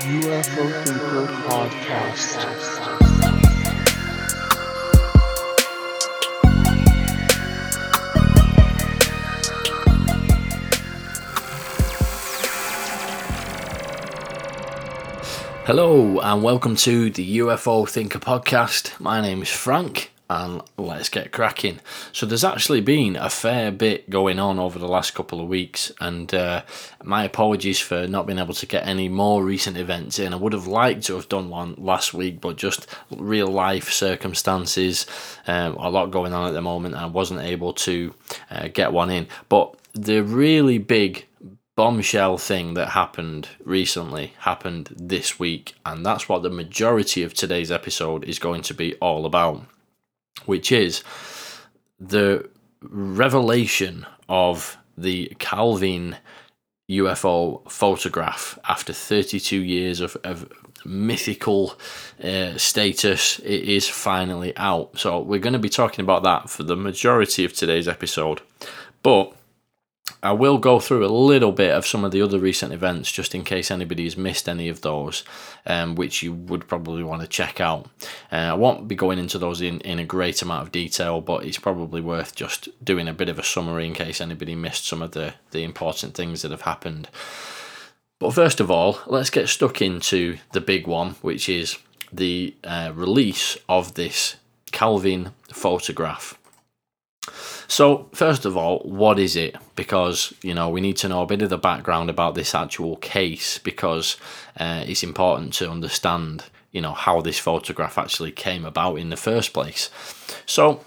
UFO Thinker Podcast. Hello and welcome to the UFO Thinker podcast. My name is Frank and let's get cracking. So, there's actually been a fair bit going on over the last couple of weeks, and uh, my apologies for not being able to get any more recent events in. I would have liked to have done one last week, but just real life circumstances, um, a lot going on at the moment, I wasn't able to uh, get one in. But the really big bombshell thing that happened recently happened this week, and that's what the majority of today's episode is going to be all about which is the revelation of the Calvine UFO photograph after 32 years of, of mythical uh, status. It is finally out. So, we're going to be talking about that for the majority of today's episode. But I will go through a little bit of some of the other recent events just in case anybody's missed any of those, um, which you would probably want to check out. Uh, I won't be going into those in, in a great amount of detail, but it's probably worth just doing a bit of a summary in case anybody missed some of the, the important things that have happened. But first of all, let's get stuck into the big one, which is the uh, release of this Calvine photograph. So, first of all, what is it? Because, you know, we need to know a bit of the background about this actual case because uh, it's important to understand, you know, how this photograph actually came about in the first place. So,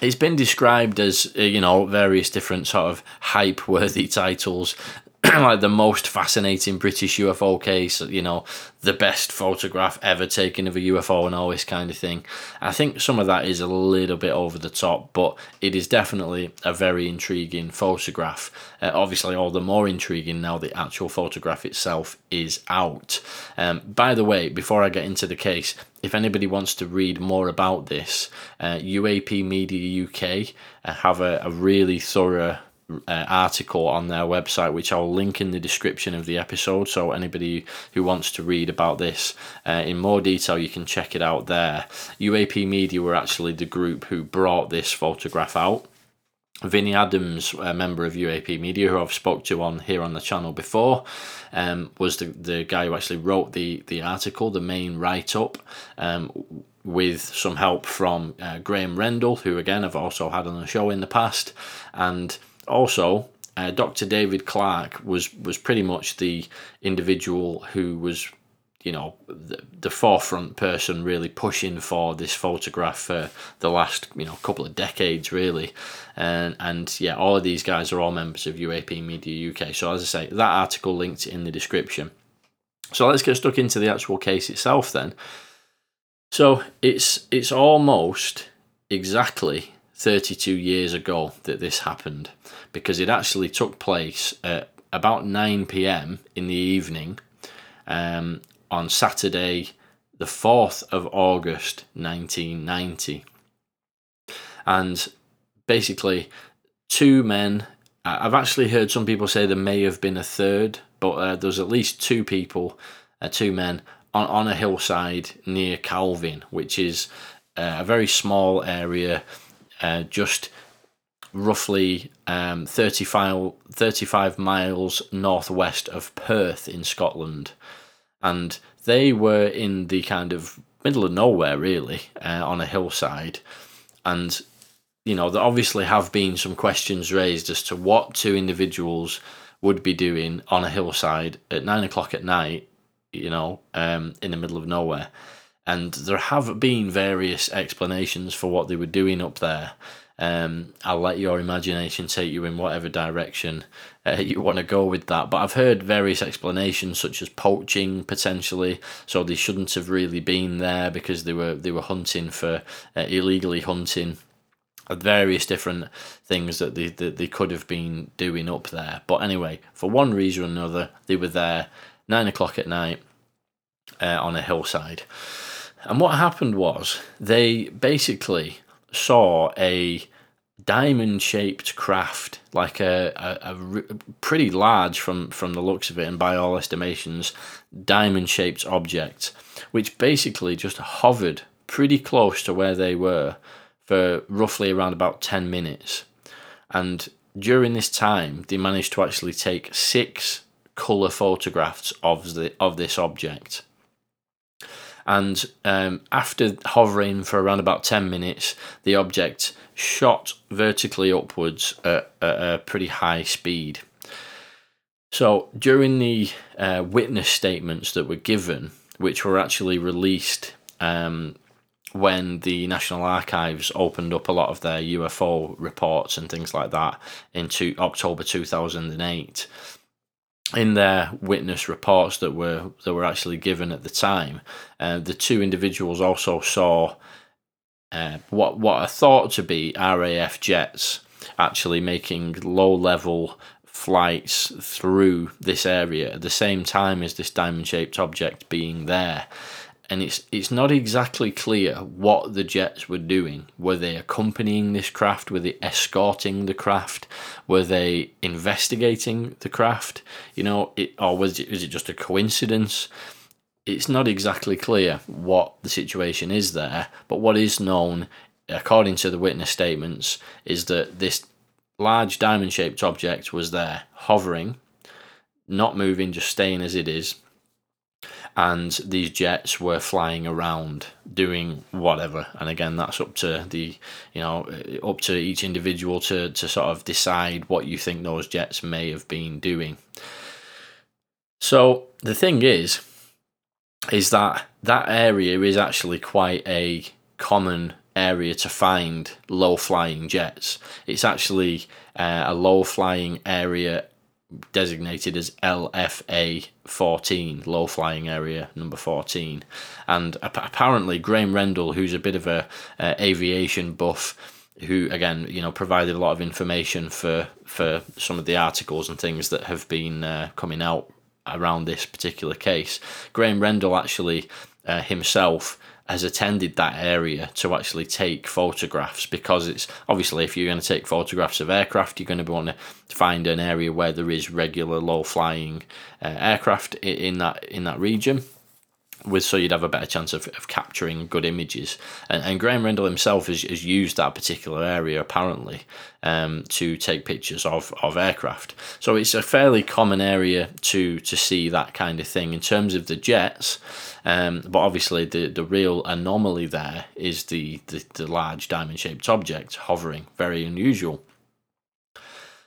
it's been described as, uh, you know, various different sort of hype worthy titles like the most fascinating British UFO case, you know, the best photograph ever taken of a UFO and all this kind of thing. I think some of that is a little bit over the top, but it is definitely a very intriguing photograph. Uh, obviously, all the more intriguing now the actual photograph itself is out. Um, by the way, before I get into the case, if anybody wants to read more about this, uh, UAP Media UK uh, have a, a really thorough uh, article on their website, which I'll link in the description of the episode. So anybody who wants to read about this uh, in more detail, you can check it out there. UAP Media were actually the group who brought this photograph out. Vinny Adams, a member of UAP Media, who I've spoke to on here on the channel before, um, was the, the guy who actually wrote the the article, the main write up. Um, with some help from uh, Graham Rendell, who again I've also had on the show in the past, and also, uh, Dr. David Clarke was was pretty much the individual who was, you know, the, the forefront person really pushing for this photograph for the last you know couple of decades really, and and yeah, all of these guys are all members of UAP Media UK. So as I say, that article linked in the description. So let's get stuck into the actual case itself then. So it's it's almost exactly 32 years ago that this happened because it actually took place at about 9 pm in the evening um, on Saturday, the 4th of August 1990. And basically, two men. I've actually heard some people say there may have been a third, but uh, there's at least two people, uh, two men, on, on a hillside near Calvine, which is uh, a very small area uh, just roughly um, 35, 35 miles northwest of Perth in Scotland. And they were in the kind of middle of nowhere, really, uh, on a hillside. And, you know, there obviously have been some questions raised as to what two individuals would be doing on a hillside at nine o'clock at night, you know, um, in the middle of nowhere and there have been various explanations for what they were doing up there. Um, I'll let your imagination take you in whatever direction uh, you want to go with that. But I've heard various explanations, such as poaching potentially. So they shouldn't have really been there because they were they were hunting for uh, illegally hunting. Various different things that they that they could have been doing up there. But anyway, for one reason or another, they were there nine o'clock at night uh, on a hillside. And what happened was they basically saw a diamond shaped craft, like a, a, a, pretty large from, from the looks of it, and by all estimations, diamond shaped object, which basically just hovered pretty close to where they were for roughly around about 10 minutes. And during this time, they managed to actually take six colour photographs of the of this object. And um, after hovering for around about 10 minutes, the object shot vertically upwards at, at a pretty high speed. So during the uh, witness statements that were given, which were actually released um, when the National Archives opened up a lot of their UFO reports and things like that into October 2008, in their witness reports that were that were actually given at the time, uh, the two individuals also saw uh, what what are thought to be RAF jets actually making low level flights through this area at the same time as this diamond shaped object being there. And it's it's not exactly clear what the jets were doing. Were they accompanying this craft? Were they escorting the craft? Were they investigating the craft? You know, it, or was it, is it just a coincidence? it's not exactly clear what the situation is there, but what is known, according to the witness statements, is that this large diamond shaped object was there, hovering, not moving, just staying as it is. And these jets were flying around doing whatever. And again, that's up to the, you know, up to each individual to, to sort of decide what you think those jets may have been doing. So the thing is, is that that area is actually quite a common area to find low flying jets. It's actually uh, a low flying area designated as LFA 14, low flying area number 14. And apparently, Graham Rendell, who's a bit of a uh, aviation buff, who again you know provided a lot of information for for some of the articles and things that have been uh, coming out around this particular case. Graham Rendell actually uh, himself has attended that area to actually take photographs because it's obviously if you're going to take photographs of aircraft, you're going to want to find an area where there is regular low flying uh, aircraft in that in that region with so you'd have a better chance of, of capturing good images. And, and Graham Rendell himself has, has used that particular area apparently um, to take pictures of, of aircraft. So it's a fairly common area to to see that kind of thing in terms of the jets. Um, but obviously the, the real anomaly there is the, the, the large diamond shaped object hovering, very unusual.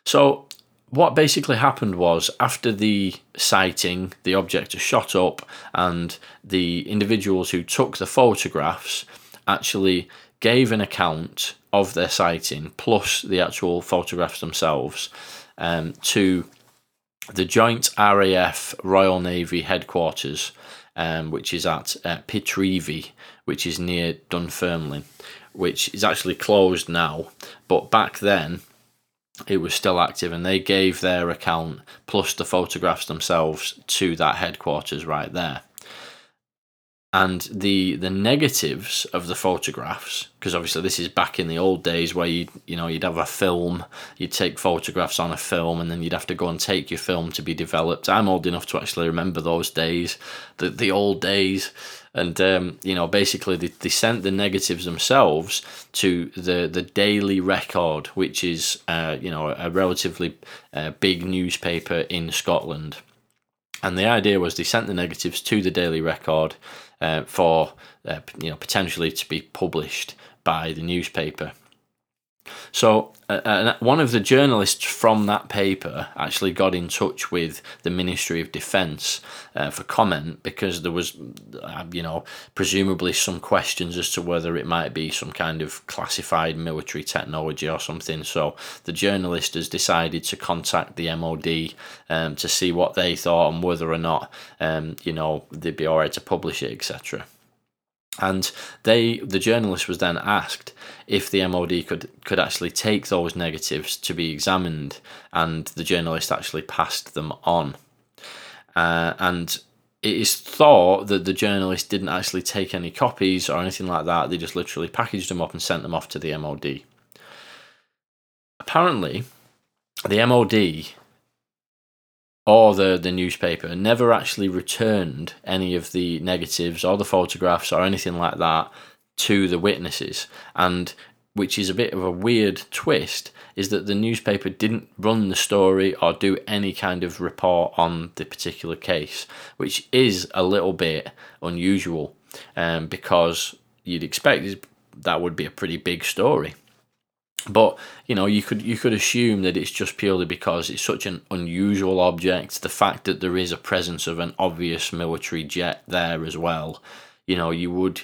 So what basically happened was after the sighting, the object shot up, and the individuals who took the photographs actually gave an account of their sighting plus the actual photographs themselves um, to the Joint RAF Royal Navy headquarters, um, which is at uh, Pitreavie, which is near Dunfermline, which is actually closed now. But back then, it was still active and they gave their account plus the photographs themselves to that headquarters right there. And the the negatives of the photographs because obviously this is back in the old days where you you know you'd have a film you'd take photographs on a film and then you'd have to go and take your film to be developed. I'm old enough to actually remember those days the the old days and um, you know basically they, they sent the negatives themselves to the the daily record which is uh, you know a relatively uh, big newspaper in scotland and the idea was they sent the negatives to the daily record uh, for uh, you know potentially to be published by the newspaper. So, uh, one of the journalists from that paper actually got in touch with the Ministry of Defence uh, for comment because there was, uh, you know, presumably some questions as to whether it might be some kind of classified military technology or something. So, the journalist has decided to contact the MOD um, to see what they thought and whether or not, um, you know, they'd be alright to publish it, etc. And they, the journalist was then asked if the MOD could could actually take those negatives to be examined, and the journalist actually passed them on. Uh, and it is thought that the journalist didn't actually take any copies or anything like that. They just literally packaged them up and sent them off to the MOD. apparently, the MOD or the, the newspaper never actually returned any of the negatives or the photographs or anything like that to the witnesses. And which is a bit of a weird twist, is that the newspaper didn't run the story or do any kind of report on the particular case, which is a little bit unusual um, because you'd expect that would be a pretty big story. But you know, you could you could assume that it's just purely because it's such an unusual object. The fact that there is a presence of an obvious military jet there as well, you know, you would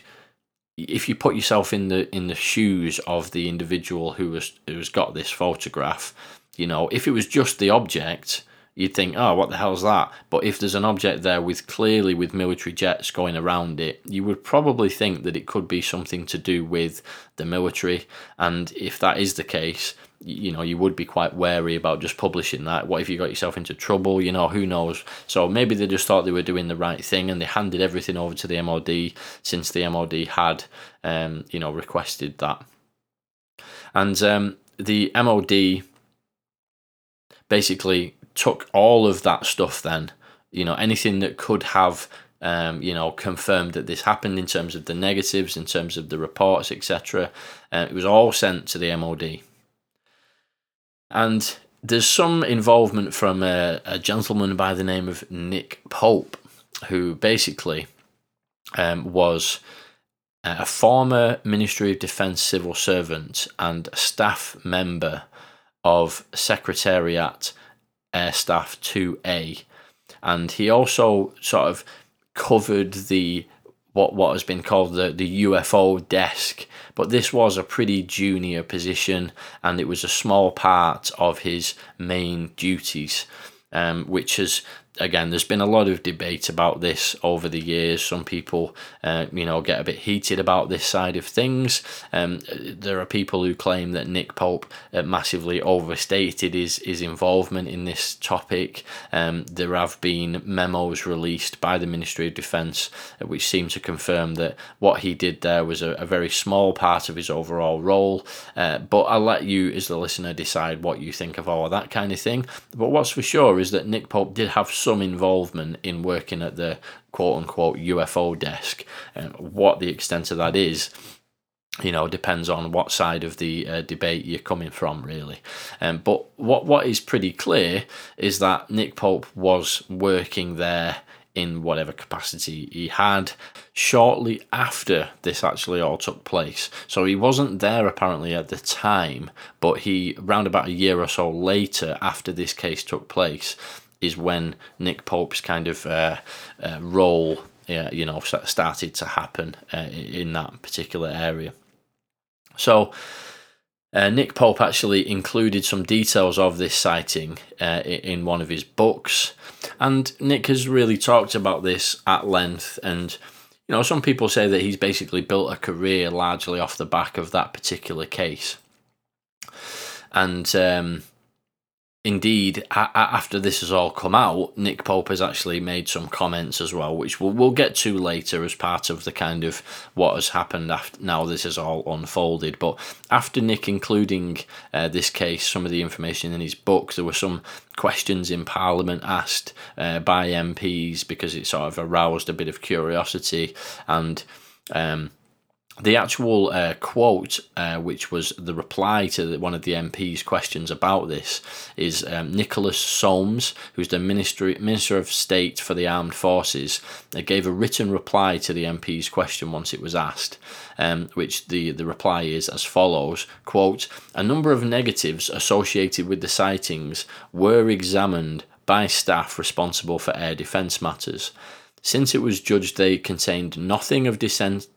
if you put yourself in the in the shoes of the individual who was who's got this photograph, you know, if it was just the object, you'd think, oh, what the hell's that? But if there's an object there with clearly with military jets going around it, you would probably think that it could be something to do with the military. And if that is the case, you know, you would be quite wary about just publishing that. What if you got yourself into trouble? You know, who knows? So maybe they just thought they were doing the right thing and they handed everything over to the MOD since the MOD had, um, you know, requested that. And um, the MOD basically took all of that stuff then, you know, anything that could have um, you know, confirmed that this happened in terms of the negatives, in terms of the reports, etc. Uh, it was all sent to the MOD. And there's some involvement from a, a gentleman by the name of Nick Pope, who basically um, was a former Ministry of Defence civil servant and staff member of Secretariat Air Staff 2A. And he also sort of covered the what what has been called the, the UFO desk. But this was a pretty junior position and it was a small part of his main duties, um, which has again, there's been a lot of debate about this over the years. Some people, uh, you know, get a bit heated about this side of things. Um, there are people who claim that Nick Pope uh, massively overstated his, his involvement in this topic. Um, there have been memos released by the Ministry of Defence uh, which seem to confirm that what he did there was a, a very small part of his overall role. Uh, but I'll let you, as the listener, decide what you think of all of that kind of thing. But what's for sure is that Nick Pope did have some involvement in working at the quote unquote UFO desk. And what the extent of that is, you know, depends on what side of the uh, debate you're coming from, really. Um, but what what is pretty clear is that Nick Pope was working there in whatever capacity he had shortly after this actually all took place. So he wasn't there apparently at the time, but he, round about a year or so later after this case took place, is when Nick Pope's kind of uh, uh, role, uh, you know, started to happen uh, in that particular area. So. Uh, Nick Pope actually included some details of this sighting uh, in one of his books, and Nick has really talked about this at length. And you know, some people say that he's basically built a career largely off the back of that particular case. And um, indeed, a- after this has all come out, Nick Pope has actually made some comments as well, which we'll, we'll get to later as part of the kind of what has happened after now this has all unfolded. But after Nick including uh, this case, some of the information in his book, there were some questions in Parliament asked uh, by MPs because it sort of aroused a bit of curiosity and. Um, the actual uh, quote, uh, which was the reply to the, one of the MP's questions about this, is um, Nicholas Soames, who's the Ministry, Minister of State for the Armed Forces, uh, gave a written reply to the MP's question once it was asked, um, which the, the reply is as follows, quote, A number of negatives associated with the sightings were examined by staff responsible for air defence matters. Since it was judged they contained nothing of defence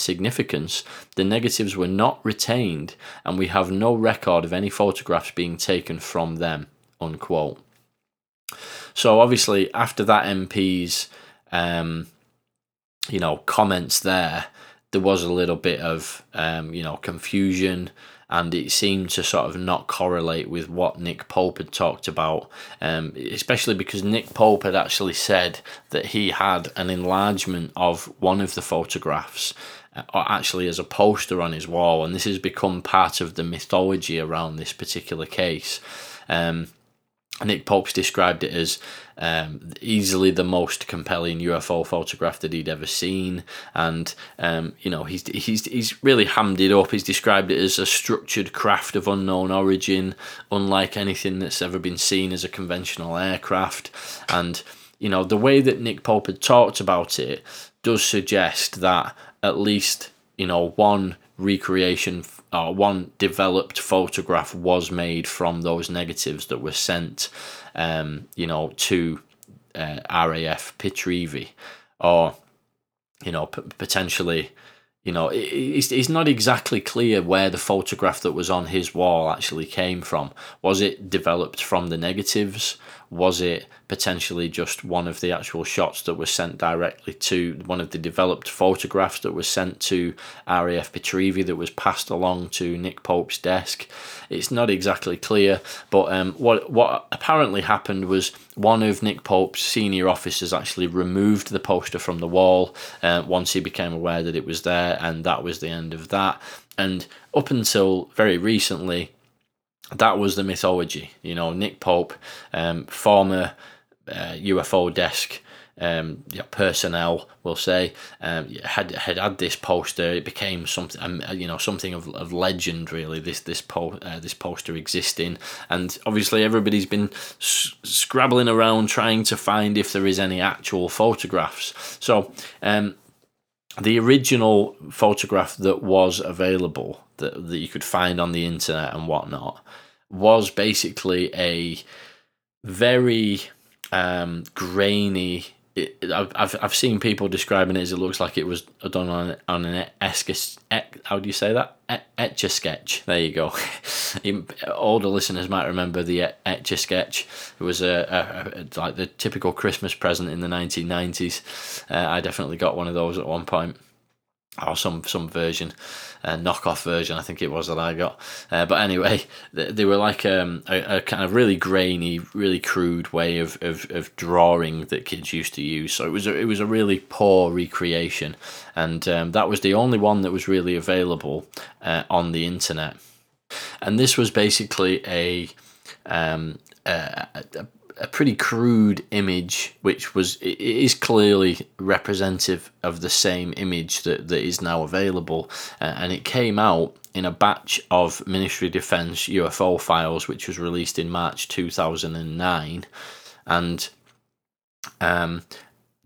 significance, the negatives were not retained, and we have no record of any photographs being taken from them. Unquote. So obviously, after that MP's, um, you know, comments there, there was a little bit of, um, you know, confusion and it seemed to sort of not correlate with what Nick Pope had talked about, um, especially because Nick Pope had actually said that he had an enlargement of one of the photographs. uh, Actually, as a poster on his wall, and this has become part of the mythology around this particular case. Um, Nick Pope's described it as um, easily the most compelling UFO photograph that he'd ever seen, and um, you know he's he's he's really hammed it up. He's described it as a structured craft of unknown origin, unlike anything that's ever been seen as a conventional aircraft, and you know the way that Nick Pope had talked about it does suggest that at least you know one recreation or one developed photograph was made from those negatives that were sent, um, you know, to uh, RAF Pitreavie, or you know, p- potentially, you know, it, it's, it's not exactly clear where the photograph that was on his wall actually came from. Was it developed from the negatives? Was it potentially just one of the actual shots that was sent directly to one of the developed photographs that was sent to RAF Pitreavie that was passed along to Nick Pope's desk? It's not exactly clear, but um, what what apparently happened was one of Nick Pope's senior officers actually removed the poster from the wall uh, once he became aware that it was there, and that was the end of that. And up until very recently, that was the mythology. You know, Nick Pope, um, former uh, UFO desk um, know, personnel, will say, um, had had had this poster. It became something, um, you know, something of, of legend. Really, this this po- uh, this poster existing, and obviously everybody's been s- scrabbling around trying to find if there is any actual photographs. So. Um, the original photograph that was available that, that you could find on the internet and whatnot was basically a very um, grainy. It, I've, I've seen people describing it as it looks like it was done on on an esca, how do you say that etch a sketch. There you go. Older listeners might remember the etch a sketch. It was a, a, a, like the typical Christmas present in the nineteen nineties. Uh, I definitely got one of those at one point or some some version, a knockoff version, I think it was that I got. Uh, but anyway, they, they were like um, a, a, kind of really grainy, really crude way of, of, of drawing that kids used to use. So it was a, it was a really poor recreation, and um, that was the only one that was really available uh, on the internet. And this was basically a um, a, a, a pretty crude image, which was it is clearly representative of the same image that, that is now available, uh, and it came out in a batch of Ministry of Defence UFO files, which was released in March two thousand and nine, and um,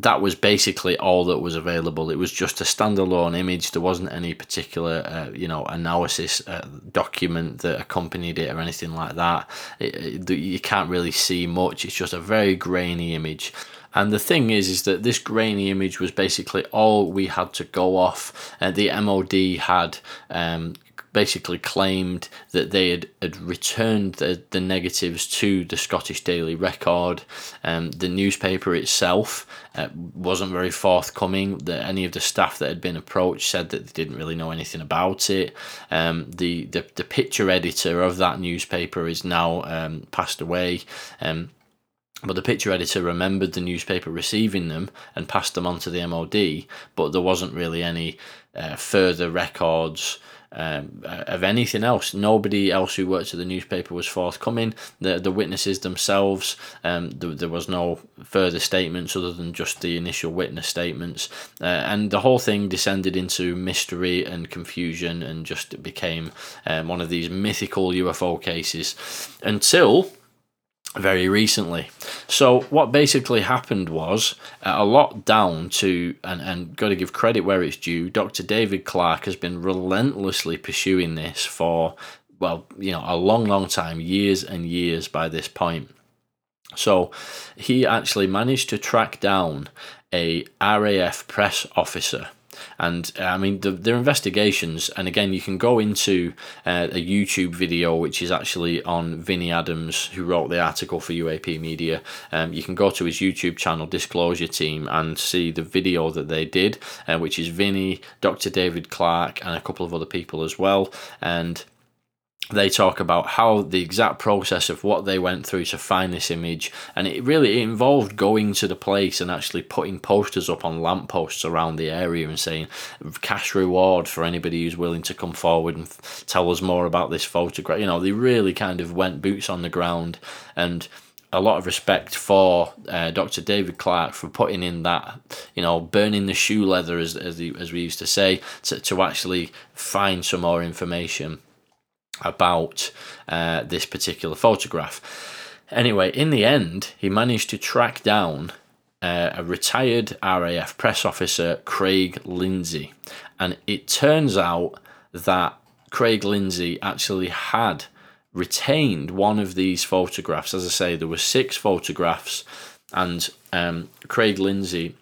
that was basically all that was available. It was just a standalone image. There wasn't any particular, uh, you know, analysis uh, document that accompanied it or anything like that. It, it, you can't really see much. It's just a very grainy image. And the thing is, is that this grainy image was basically all we had to go off. Uh, the MOD had um, basically claimed that they had, had returned the, the negatives to the Scottish Daily Record. Um, the newspaper itself uh, wasn't very forthcoming. That any of the staff that had been approached said that they didn't really know anything about it. Um, the, the the picture editor of that newspaper is now um, passed away. Um, but the picture editor remembered the newspaper receiving them and passed them on to the MOD, but there wasn't really any uh, further records um, of anything else. Nobody else who worked at the newspaper was forthcoming. The the witnesses themselves, um, there, there was no further statements other than just the initial witness statements, uh, and the whole thing descended into mystery and confusion, and just became um, one of these mythical UFO cases until very recently. So what basically happened was uh, a lot down to and and got to give credit where it's due. Dr. David Clarke has been relentlessly pursuing this for well, you know, a long long time, years and years by this point. So he actually managed to track down a RAF press officer and uh, I mean, the, their investigations, and again, you can go into uh, a YouTube video which is actually on Vinny Adams, who wrote the article for UAP Media. Um, you can go to his YouTube channel, Disclosure Team, and see the video that they did, uh, which is Vinny, Dr. David Clarke, and a couple of other people as well. And they talk about how the exact process of what they went through to find this image and it really involved going to the place and actually putting posters up on lampposts around the area and saying cash reward for anybody who's willing to come forward and tell us more about this photograph you know they really kind of went boots on the ground and a lot of respect for uh, Dr. David Clarke for putting in that, you know, burning the shoe leather, as as, the, as we used to say, to, to actually find some more information about uh, this particular photograph. Anyway, in the end, he managed to track down uh, a retired RAF press officer, Craig Lindsay. And it turns out that Craig Lindsay actually had retained one of these photographs. As I say, there were six photographs, and um, Craig Lindsay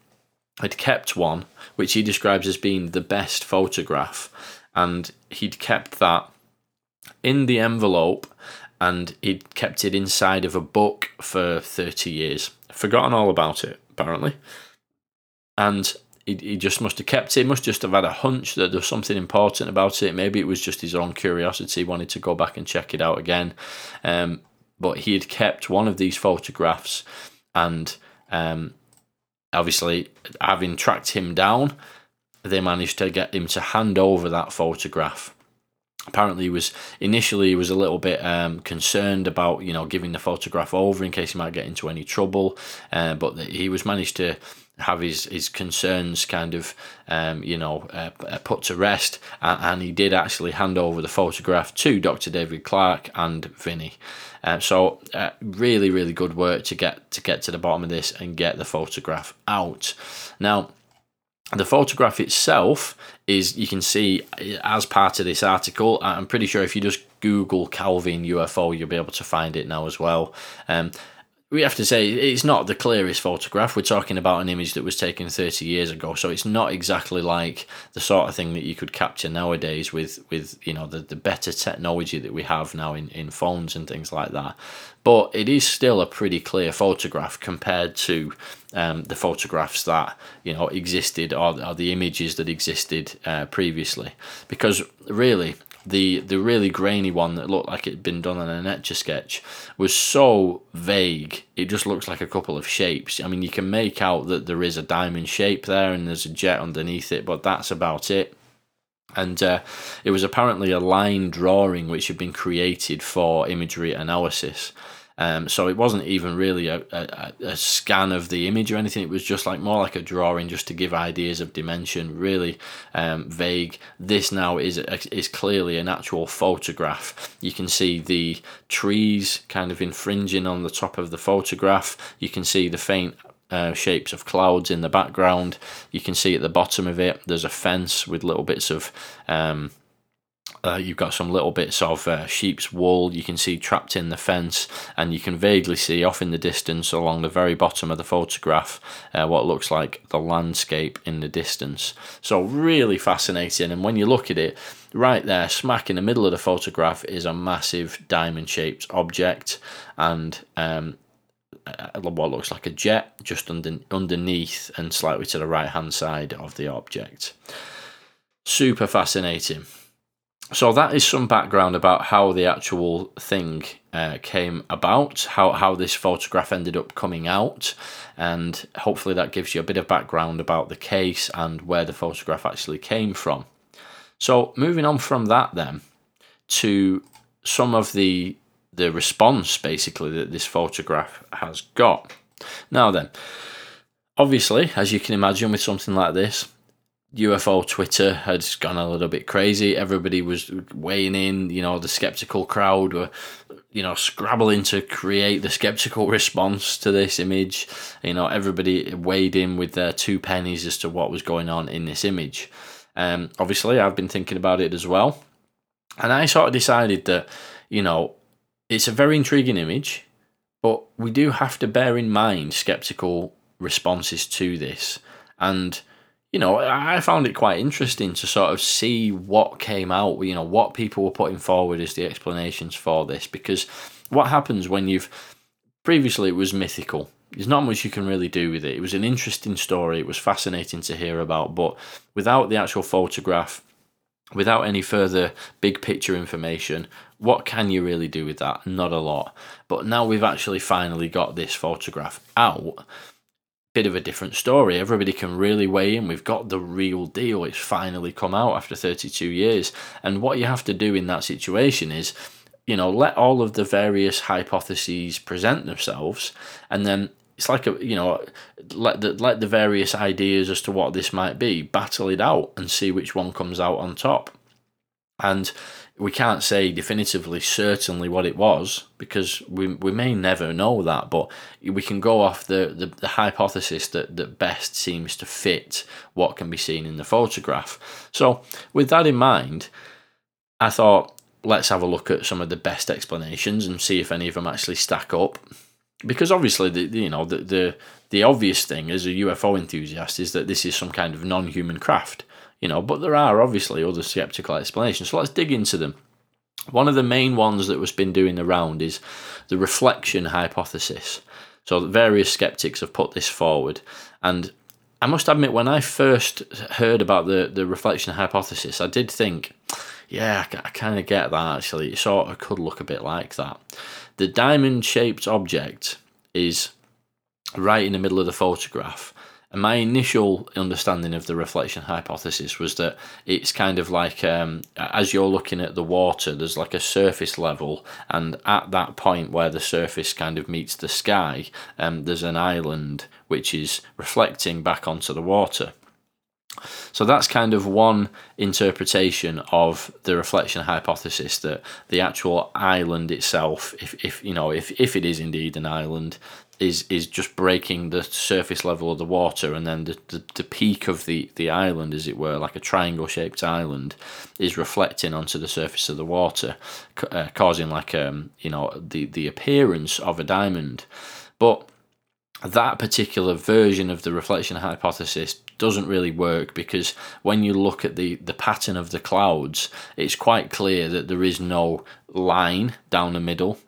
had kept one, which he describes as being the best photograph, and he'd kept that in the envelope and he'd kept it inside of a book for 30 years. Forgotten all about it, apparently. And he, he just must have kept it. He must just have had a hunch that there was something important about it. Maybe it was just his own curiosity, he wanted to go back and check it out again. Um, but he had kept one of these photographs, and um, obviously, having tracked him down, they managed to get him to hand over that photograph apparently he was initially he was a little bit um, concerned about you know giving the photograph over in case he might get into any trouble uh, but he was managed to have his, his concerns kind of um, you know uh, uh put to rest and, and, he did actually hand over the photograph to Dr. David Clarke and Vinny uh, so uh, really really good work to get to get to the bottom of this and get the photograph out now the photograph itself is you can see as part of this article. I'm pretty sure if you just Google Calvine UFO, you'll be able to find it now as well. Um, we have to say it's not the clearest photograph. We're talking about an image that was taken 30 years ago, so it's not exactly like the sort of thing that you could capture nowadays with with you know the, the better technology that we have now in, in phones and things like that. But it is still a pretty clear photograph compared to um, the photographs that you know existed or, or the images that existed uh, previously, because really the the really grainy one that looked like it had been done on an etch a sketch was so vague. It just looks like a couple of shapes. I mean, you can make out that there is a diamond shape there and there's a jet underneath it, but that's about it. And uh, it was apparently a line drawing which had been created for imagery analysis. Um, so it wasn't even really a, a, a, scan of the image or anything. It was just like more like a drawing, just to give ideas of dimension. Really um, vague. This now is is clearly an actual photograph. You can see the trees kind of infringing on the top of the photograph. You can see the faint uh, shapes of clouds in the background. You can see at the bottom of it, there's a fence with little bits of um, uh, you've got some little bits of uh, sheep's wool you can see trapped in the fence, and you can vaguely see off in the distance along the very bottom of the photograph uh, what looks like the landscape in the distance. So, really fascinating. And when you look at it, right there, smack in the middle of the photograph, is a massive diamond shaped object, and um, uh, what looks like a jet just under, underneath and slightly to the right hand side of the object. Super fascinating. So that is some background about how the actual thing uh, came about, how how this photograph ended up coming out, and hopefully that gives you a bit of background about the case and where the photograph actually came from. So moving on from that, then to some of the the response basically that this photograph has got. Now then, obviously, as you can imagine, with something like this, UFO Twitter had gone a little bit crazy. Everybody was weighing in. You know, the skeptical crowd were, you know, scrabbling to create the skeptical response to this image. You know, everybody weighed in with their two pennies as to what was going on in this image. Um, obviously, I've been thinking about it as well, and I sort of decided that, you know, it's a very intriguing image, but we do have to bear in mind skeptical responses to this and you know, I found it quite interesting to sort of see what came out, you know, what people were putting forward as the explanations for this. Because what happens when you've previously it was mythical. There's not much you can really do with it. It was an interesting story. It was fascinating to hear about, but without the actual photograph, without any further big picture information, what can you really do with that? Not a lot. But now we've actually finally got this photograph out. Bit of a different story. Everybody can really weigh in. We've got the real deal. It's finally come out after 32 years. And what you have to do in that situation is, you know, let all of the various hypotheses present themselves and then it's like a you know let the let the various ideas as to what this might be battle it out and see which one comes out on top and we can't say definitively certainly what it was because we, we may never know that but we can go off the, the, the hypothesis that, that best seems to fit what can be seen in the photograph. So with that in mind i thought let's have a look at some of the best explanations and see if any of them actually stack up. Because obviously the you know the, the the obvious thing as a UFO enthusiast is that this is some kind of non-human craft you know, but there are obviously other skeptical explanations. So let's dig into them. One of the main ones that was been doing the round is the reflection hypothesis. So various skeptics have put this forward, and I must admit, when I first heard about the the reflection hypothesis, I did think, yeah, I, I kind of get that actually. It sort of could look a bit like that. The diamond shaped object is right in the middle of the photograph, and my initial understanding of the reflection hypothesis was that it's kind of like um, as you're looking at the water, there's like a surface level, and at that point where the surface kind of meets the sky, um, there's an island which is reflecting back onto the water. So that's kind of one interpretation of the reflection hypothesis that the actual island itself, if, if you know, if, if it is indeed an island, is is just breaking the surface level of the water, and then the, the, the peak of the, the island, as it were, like a triangle shaped island, is reflecting onto the surface of the water, uh, causing like um you know the the appearance of a diamond, but that particular version of the reflection hypothesis doesn't really work because when you look at the, the pattern of the clouds, it's quite clear that there is no line down the middle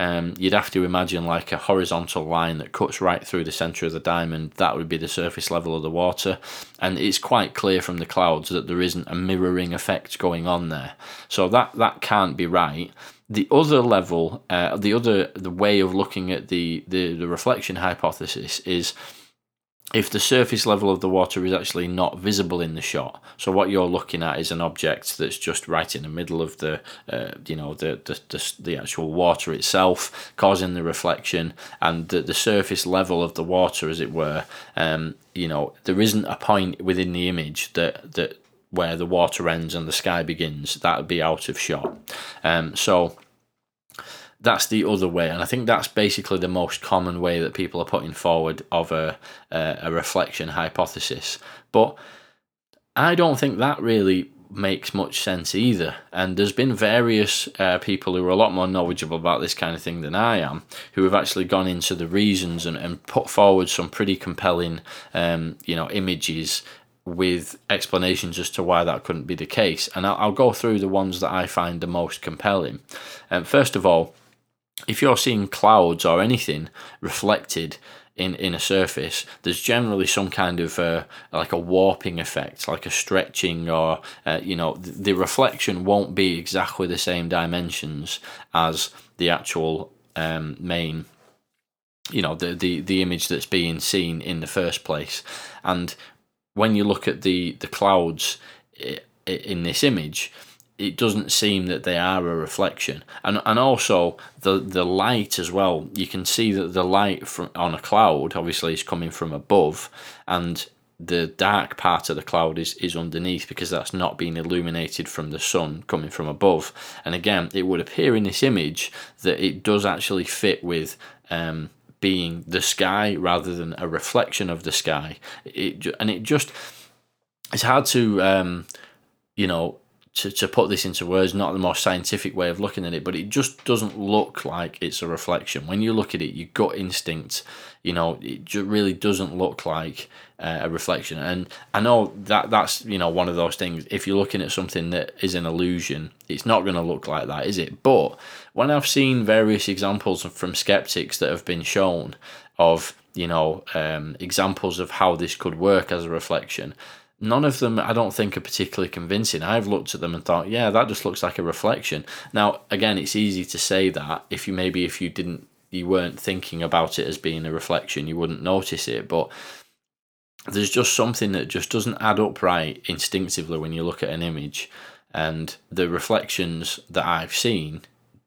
um, you'd have to imagine like a horizontal line that cuts right through the center of the diamond. That would be the surface level of the water, and it's quite clear from the clouds that there isn't a mirroring effect going on there. So that that can't be right. The other level, uh, the other the way of looking at the, the the reflection hypothesis is if the surface level of the water is actually not visible in the shot. So what you're looking at is an object that's just right in the middle of the, uh, you know, the, the, the the actual water itself, causing the reflection, and the, the surface level of the water, as it were. Um, you know, there isn't a point within the image that that where the water ends and the sky begins. That would be out of shot. Um, so that's the other way, and I think that's basically the most common way that people are putting forward of a a, reflection hypothesis. But I don't think that really makes much sense either. And there's been various uh, people who are a lot more knowledgeable about this kind of thing than I am, who have actually gone into the reasons and, and put forward some pretty compelling, um, you know, images with explanations as to why that couldn't be the case. And I'll, I'll go through the ones that I find the most compelling. Um, first of all, if you're seeing clouds or anything reflected in, in a surface, there's generally some kind of uh, like a warping effect, like a stretching, or uh, you know, the, the, reflection won't be exactly the same dimensions as the actual um, main, you know, the, the the image that's being seen in the first place. And when you look at the the clouds in this image, it doesn't seem that they are a reflection and and also the the light as well you can see that the light from on a cloud obviously is coming from above and the dark part of the cloud is, is underneath because that's not being illuminated from the sun coming from above. And again, it would appear in this image that it does actually fit with um, being the sky rather than a reflection of the sky. It and it just it's hard to um, you know to, to put this into words, not the most scientific way of looking at it, but it just doesn't look like it's a reflection. When you look at it, your gut instinct, you know, it really doesn't look like uh, a reflection. And I know that that's, you know, one of those things. If you're looking at something that is an illusion, it's not going to look like that, is it? But when I've seen various examples from skeptics that have been shown of, you know, um, examples of how this could work as a reflection, none of them I don't think are particularly convincing. I've looked at them and thought, yeah, that just looks like a reflection. Now, again, it's easy to say that if you maybe if you didn't you weren't thinking about it as being a reflection, you wouldn't notice it, but there's just something that just doesn't add up right instinctively when you look at an image and the reflections that I've seen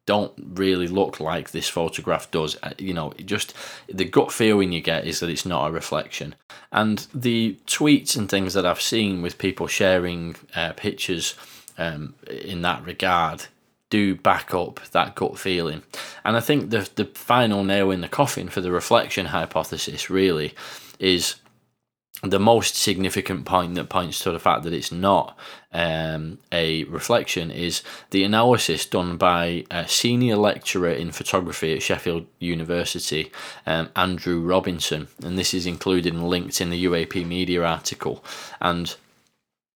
don't really look like this photograph does. Uh, you know, just the gut feeling you get is that it's not a reflection. And the tweets and things that I've seen with people sharing uh, pictures um, in that regard do back up that gut feeling. And I think the the final nail in the coffin for the reflection hypothesis really is the most significant point that points to the fact that it's not um, a reflection is the analysis done by a senior lecturer in photography at Sheffield University, um, Andrew Robinson, and this is included and linked in the UAP Media article. And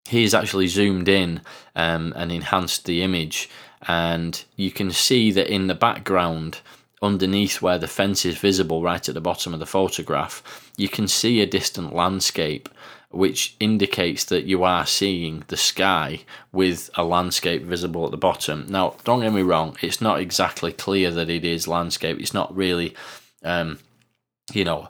he's actually zoomed in um, and enhanced the image, and you can see that in the background underneath where the fence is visible right at the bottom of the photograph, you can see a distant landscape which indicates that you are seeing the sky with a landscape visible at the bottom. Now, don't get me wrong, it's not exactly clear that it is landscape. It's not really, um, you know,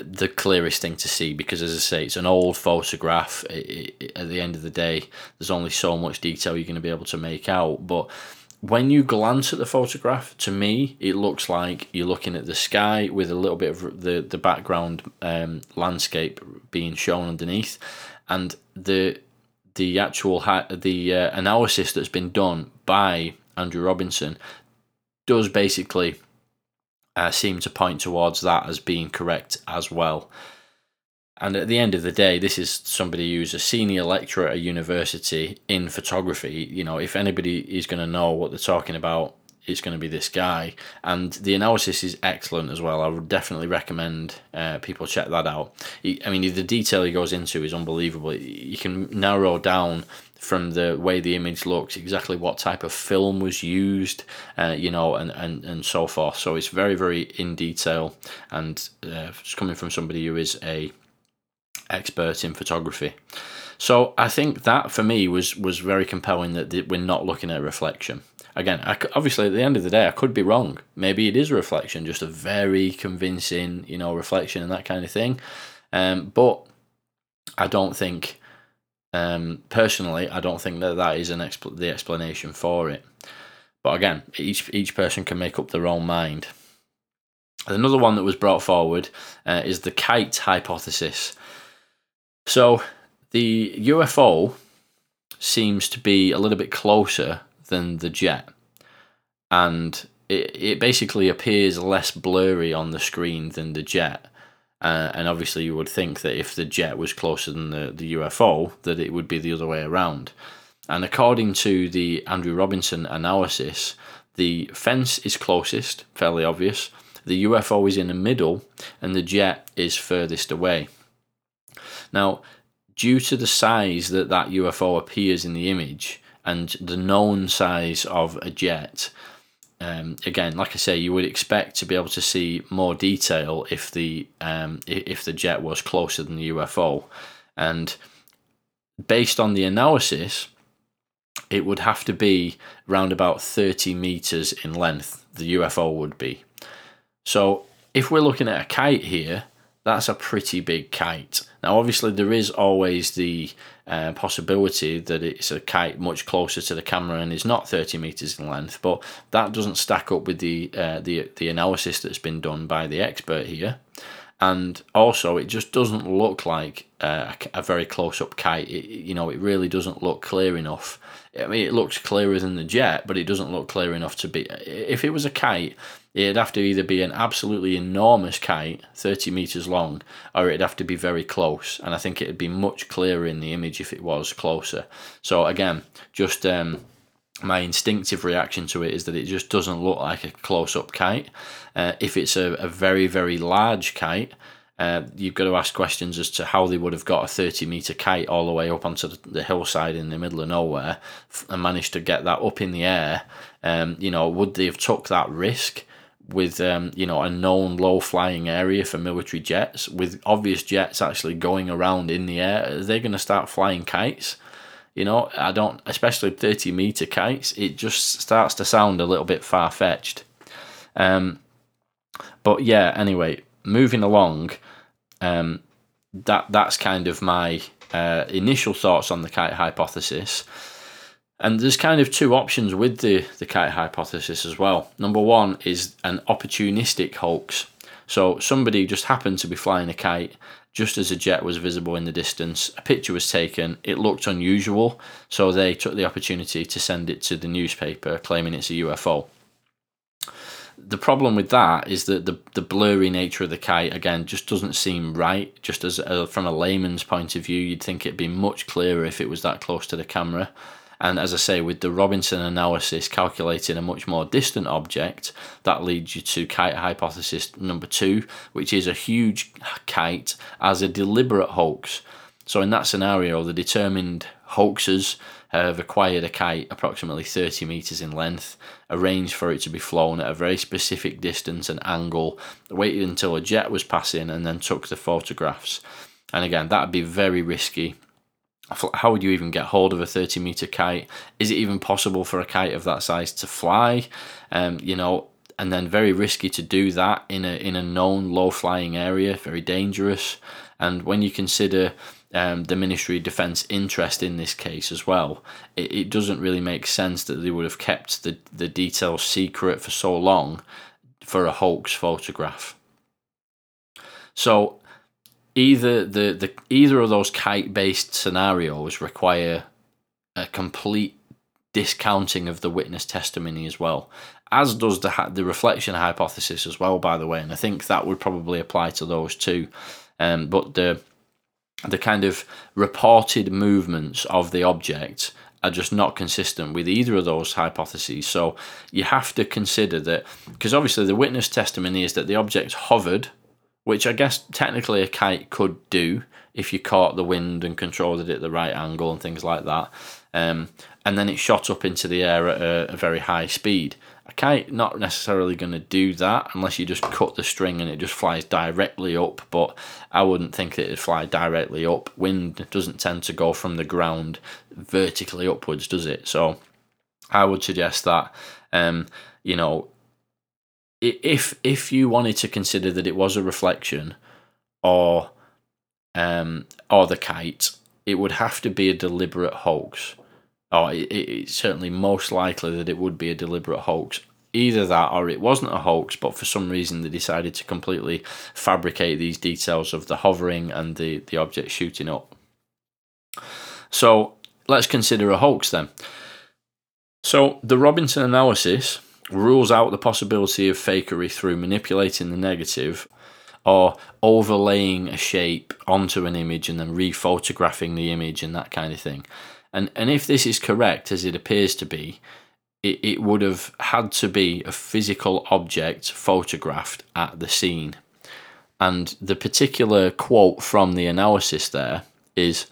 the clearest thing to see because, as I say, it's an old photograph. It, it, at the end of the day, there's only so much detail you're going to be able to make out, but when you glance at the photograph, to me, it looks like you're looking at the sky with a little bit of the the background um, landscape being shown underneath, and the the actual the uh, analysis that's been done by Andrew Robinson does basically uh, seem to point towards that as being correct as well. And at the end of the day, this is somebody who's a senior lecturer at a university in photography. You know, if anybody is going to know what they're talking about, it's going to be this guy. And the analysis is excellent as well. I would definitely recommend uh, people check that out. I mean, the detail he goes into is unbelievable. You can narrow down from the way the image looks exactly what type of film was used uh, you know and, and and so forth so it's very very in detail and uh, it's coming from somebody who is a expert in photography. So I think that for me was was very compelling that we're not looking at reflection. Again, I, obviously at the end of the day, I could be wrong. Maybe it is a reflection, just a very convincing, you know, reflection and that kind of thing. Um, but I don't think, um, personally, I don't think that that is an expl- the explanation for it. But again, each each person can make up their own mind. Another one that was brought forward uh, is the kite hypothesis. So the UFO seems to be a little bit closer than the jet, and it, it basically appears less blurry on the screen than the jet. Uh, and obviously, you would think that if the jet was closer than the, the UFO, that it would be the other way around. And according to the Andrew Robinson analysis, the fence is closest, fairly obvious. The UFO is in the middle, and the jet is furthest away. Now, due to the size that that UFO appears in the image and the known size of a jet, um, again, like I say, you would expect to be able to see more detail if the um, if the jet was closer than the UFO, and based on the analysis, it would have to be around about thirty meters in length. The UFO would be. So if we're looking at a kite here, that's a pretty big kite. Now, obviously, there is always the uh, possibility that it's a kite much closer to the camera and is not 30 meters in length, but that doesn't stack up with the uh, the the analysis that's been done by the expert here. And also, it just doesn't look like uh, a very close up kite. It, you know, it really doesn't look clear enough. I mean, it looks clearer than the jet, but it doesn't look clear enough to be. If it was a kite, it'd have to either be an absolutely enormous kite, 30 meters long, or it'd have to be very close. And I think it'd be much clearer in the image if it was closer. So, again, just um, my instinctive reaction to it is that it just doesn't look like a close up kite. Uh, if it's a, a very, very large kite, uh, you've got to ask questions as to how they would have got a 30 meter kite all the way up onto the, the hillside in the middle of nowhere and managed to get that up in the air. Um, you know, would they have took that risk? With um, you know a known low flying area for military jets, with obvious jets actually going around in the air, they're going to start flying kites. You know, I don't, especially thirty meter kites. It just starts to sound a little bit far fetched. Um, but yeah, anyway, moving along, um, that that's kind of my uh, initial thoughts on the kite hypothesis. And there's kind of two options with the, the kite hypothesis as well. Number one is an opportunistic hoax. So somebody just happened to be flying a kite just as a jet was visible in the distance. A picture was taken, it looked unusual, so they took the opportunity to send it to the newspaper claiming it's a UFO. The problem with that is that the, the blurry nature of the kite again just doesn't seem right. Just as a, from a layman's point of view, you'd think it'd be much clearer if it was that close to the camera. And as I say, with the Robinson analysis calculating a much more distant object, that leads you to kite hypothesis number two, which is a huge kite as a deliberate hoax. So, in that scenario, the determined hoaxers have acquired a kite approximately 30 metres in length, arranged for it to be flown at a very specific distance and angle, waited until a jet was passing, and then took the photographs. And again, that would be very risky how would you even get hold of a 30 meter kite? Is it even possible for a kite of that size to fly? Um, you know, and then very risky to do that in a in a known low flying area, very dangerous. And when you consider um, the Ministry of Defence interest in this case as well, it, it doesn't really make sense that they would have kept the the details secret for so long for a hoax photograph. So either the, the either of those kite based scenarios require a complete discounting of the witness testimony as well, as does the the reflection hypothesis as well. By the way, and I think that would probably apply to those too. Um, but the the kind of reported movements of the object are just not consistent with either of those hypotheses. So you have to consider that because obviously the witness testimony is that the object hovered which I guess technically a kite could do if you caught the wind and controlled it at the right angle and things like that. Um, and then it shot up into the air at a, a very high speed. A kite not necessarily going to do that unless you just cut the string and it just flies directly up. But I wouldn't think that it'd fly directly up. Wind doesn't tend to go from the ground vertically upwards, does it? So I would suggest that um, you know if if you wanted to consider that it was a reflection or um or the kite, it would have to be a deliberate hoax. Or it, it's certainly most likely that it would be a deliberate hoax. Either that or it wasn't a hoax, but for some reason they decided to completely fabricate these details of the hovering and the, the object shooting up. So let's consider a hoax then. So the Robinson analysis rules out the possibility of fakery through manipulating the negative or overlaying a shape onto an image and then rephotographing the image and that kind of thing. And and if this is correct, as it appears to be, it, it would have had to be a physical object photographed at the scene. And the particular quote from the analysis there is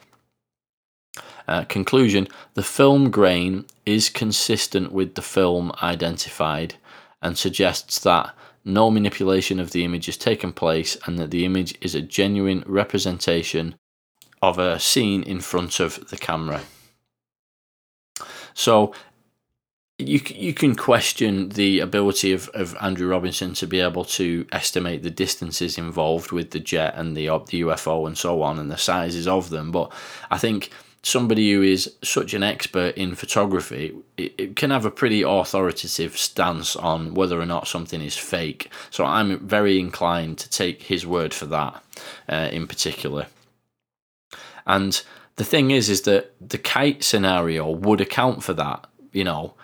uh, conclusion The film grain is consistent with the film identified and suggests that no manipulation of the image has taken place and that the image is a genuine representation of a scene in front of the camera. So you you can question the ability of, of Andrew Robinson to be able to estimate the distances involved with the jet and the the UFO and so on and the sizes of them, but I think somebody who is such an expert in photography it, it, can have a pretty authoritative stance on whether or not something is fake. So I'm very inclined to take his word for that uh, in particular. And the thing is, is that the kite scenario would account for that. You know,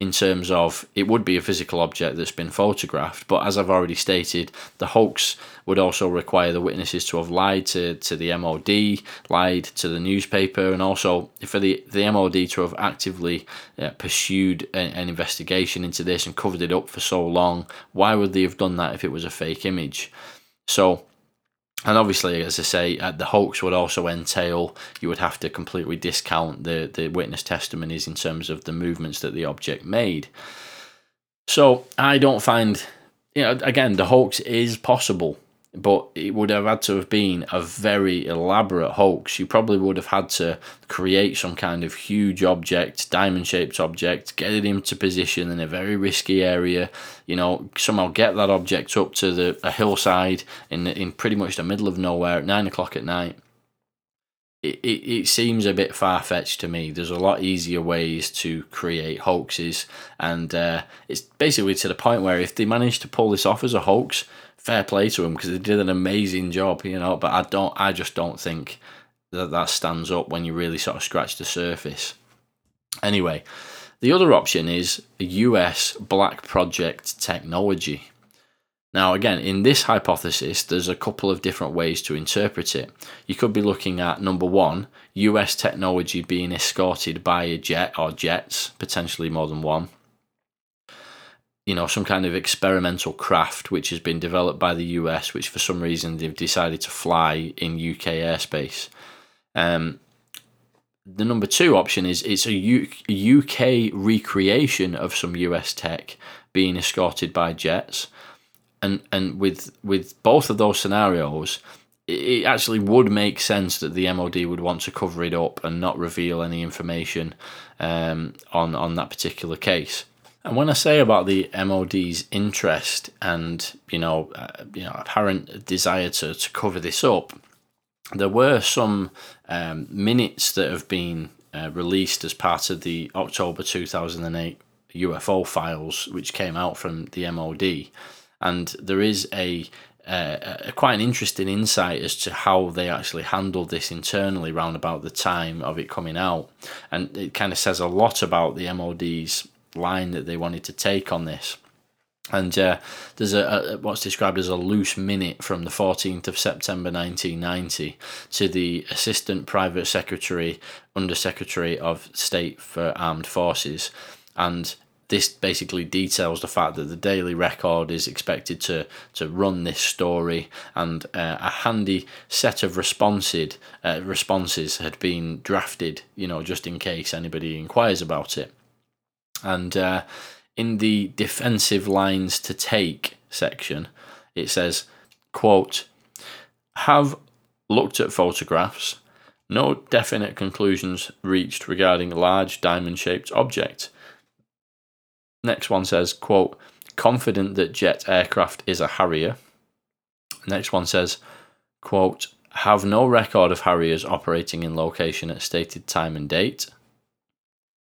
in terms of it would be a physical object that's been photographed. But as I've already stated, the hoax would also require the witnesses to have lied to, to the MOD, lied to the newspaper, and also for the, the MOD to have actively uh, pursued a, an investigation into this and covered it up for so long. Why would they have done that if it was a fake image? So and obviously, as I say, uh, the hoax would also entail you would have to completely discount the, the witness testimonies in terms of the movements that the object made. So I don't find you know, again, the hoax is possible, but it would have had to have been a very elaborate hoax. You probably would have had to create some kind of huge object, diamond shaped object, get it into position in a very risky area, you know, somehow get that object up to the a hillside in in pretty much the middle of nowhere at nine o'clock at night. It, it, it seems a bit far fetched to me. There's a lot easier ways to create hoaxes, and uh, it's basically to the point where if they manage to pull this off as a hoax, fair play to them because they did an amazing job, you know. But I don't, I just don't think that that stands up when you really sort of scratch the surface. Anyway, the other option is US Black Project technology. Now, again, in this hypothesis, there's a couple of different ways to interpret it. You could be looking at number one, US technology being escorted by a jet or jets, potentially more than one you know, some kind of experimental craft which has been developed by the US, which for some reason they've decided to fly in UK airspace. Um, the number two option is it's a UK recreation of some US tech being escorted by jets, and and with with both of those scenarios, it actually would make sense that the MOD would want to cover it up and not reveal any information um, on on that particular case. And when I say about the MOD's interest and you know, uh, you know, apparent desire to, to cover this up, there were some um, minutes that have been uh, released as part of the October two thousand and eight UFO files, which came out from the MOD, and there is a uh, a, quite an interesting insight as to how they actually handled this internally round about the time of it coming out. And it kind of says a lot about the MOD's line that they wanted to take on this. And uh, there's a, a, what's described as a loose minute from the 14th of September 1990 to the Assistant Private Secretary, Under Secretary of State for Armed Forces, and this basically details the fact that the Daily Record is expected to to run this story, and uh, a handy set of responses uh, responses had been drafted, you know, just in case anybody inquires about it. And uh, in the defensive lines to take section, it says, quote, have looked at photographs, no definite conclusions reached regarding large diamond shaped object. Next one says, quote, confident that jet aircraft is a Harrier. Next one says, quote, have no record of Harriers operating in location at stated time and date.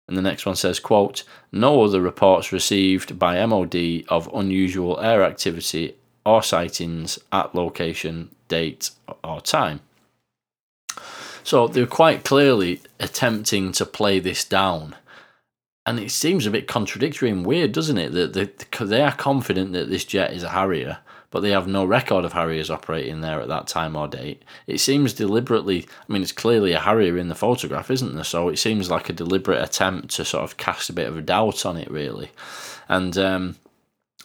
And the next one says, quote, no other reports received by MOD of unusual air activity or sightings at location, date, or time. So they're quite clearly attempting to play this down. And it seems a bit contradictory and weird, doesn't it? That they are confident that this jet is a Harrier, but they have no record of Harriers operating there at that time or date. It seems deliberately, I mean, it's clearly a Harrier in the photograph, isn't there? So it seems like a deliberate attempt to sort of cast a bit of a doubt on it, really. And um,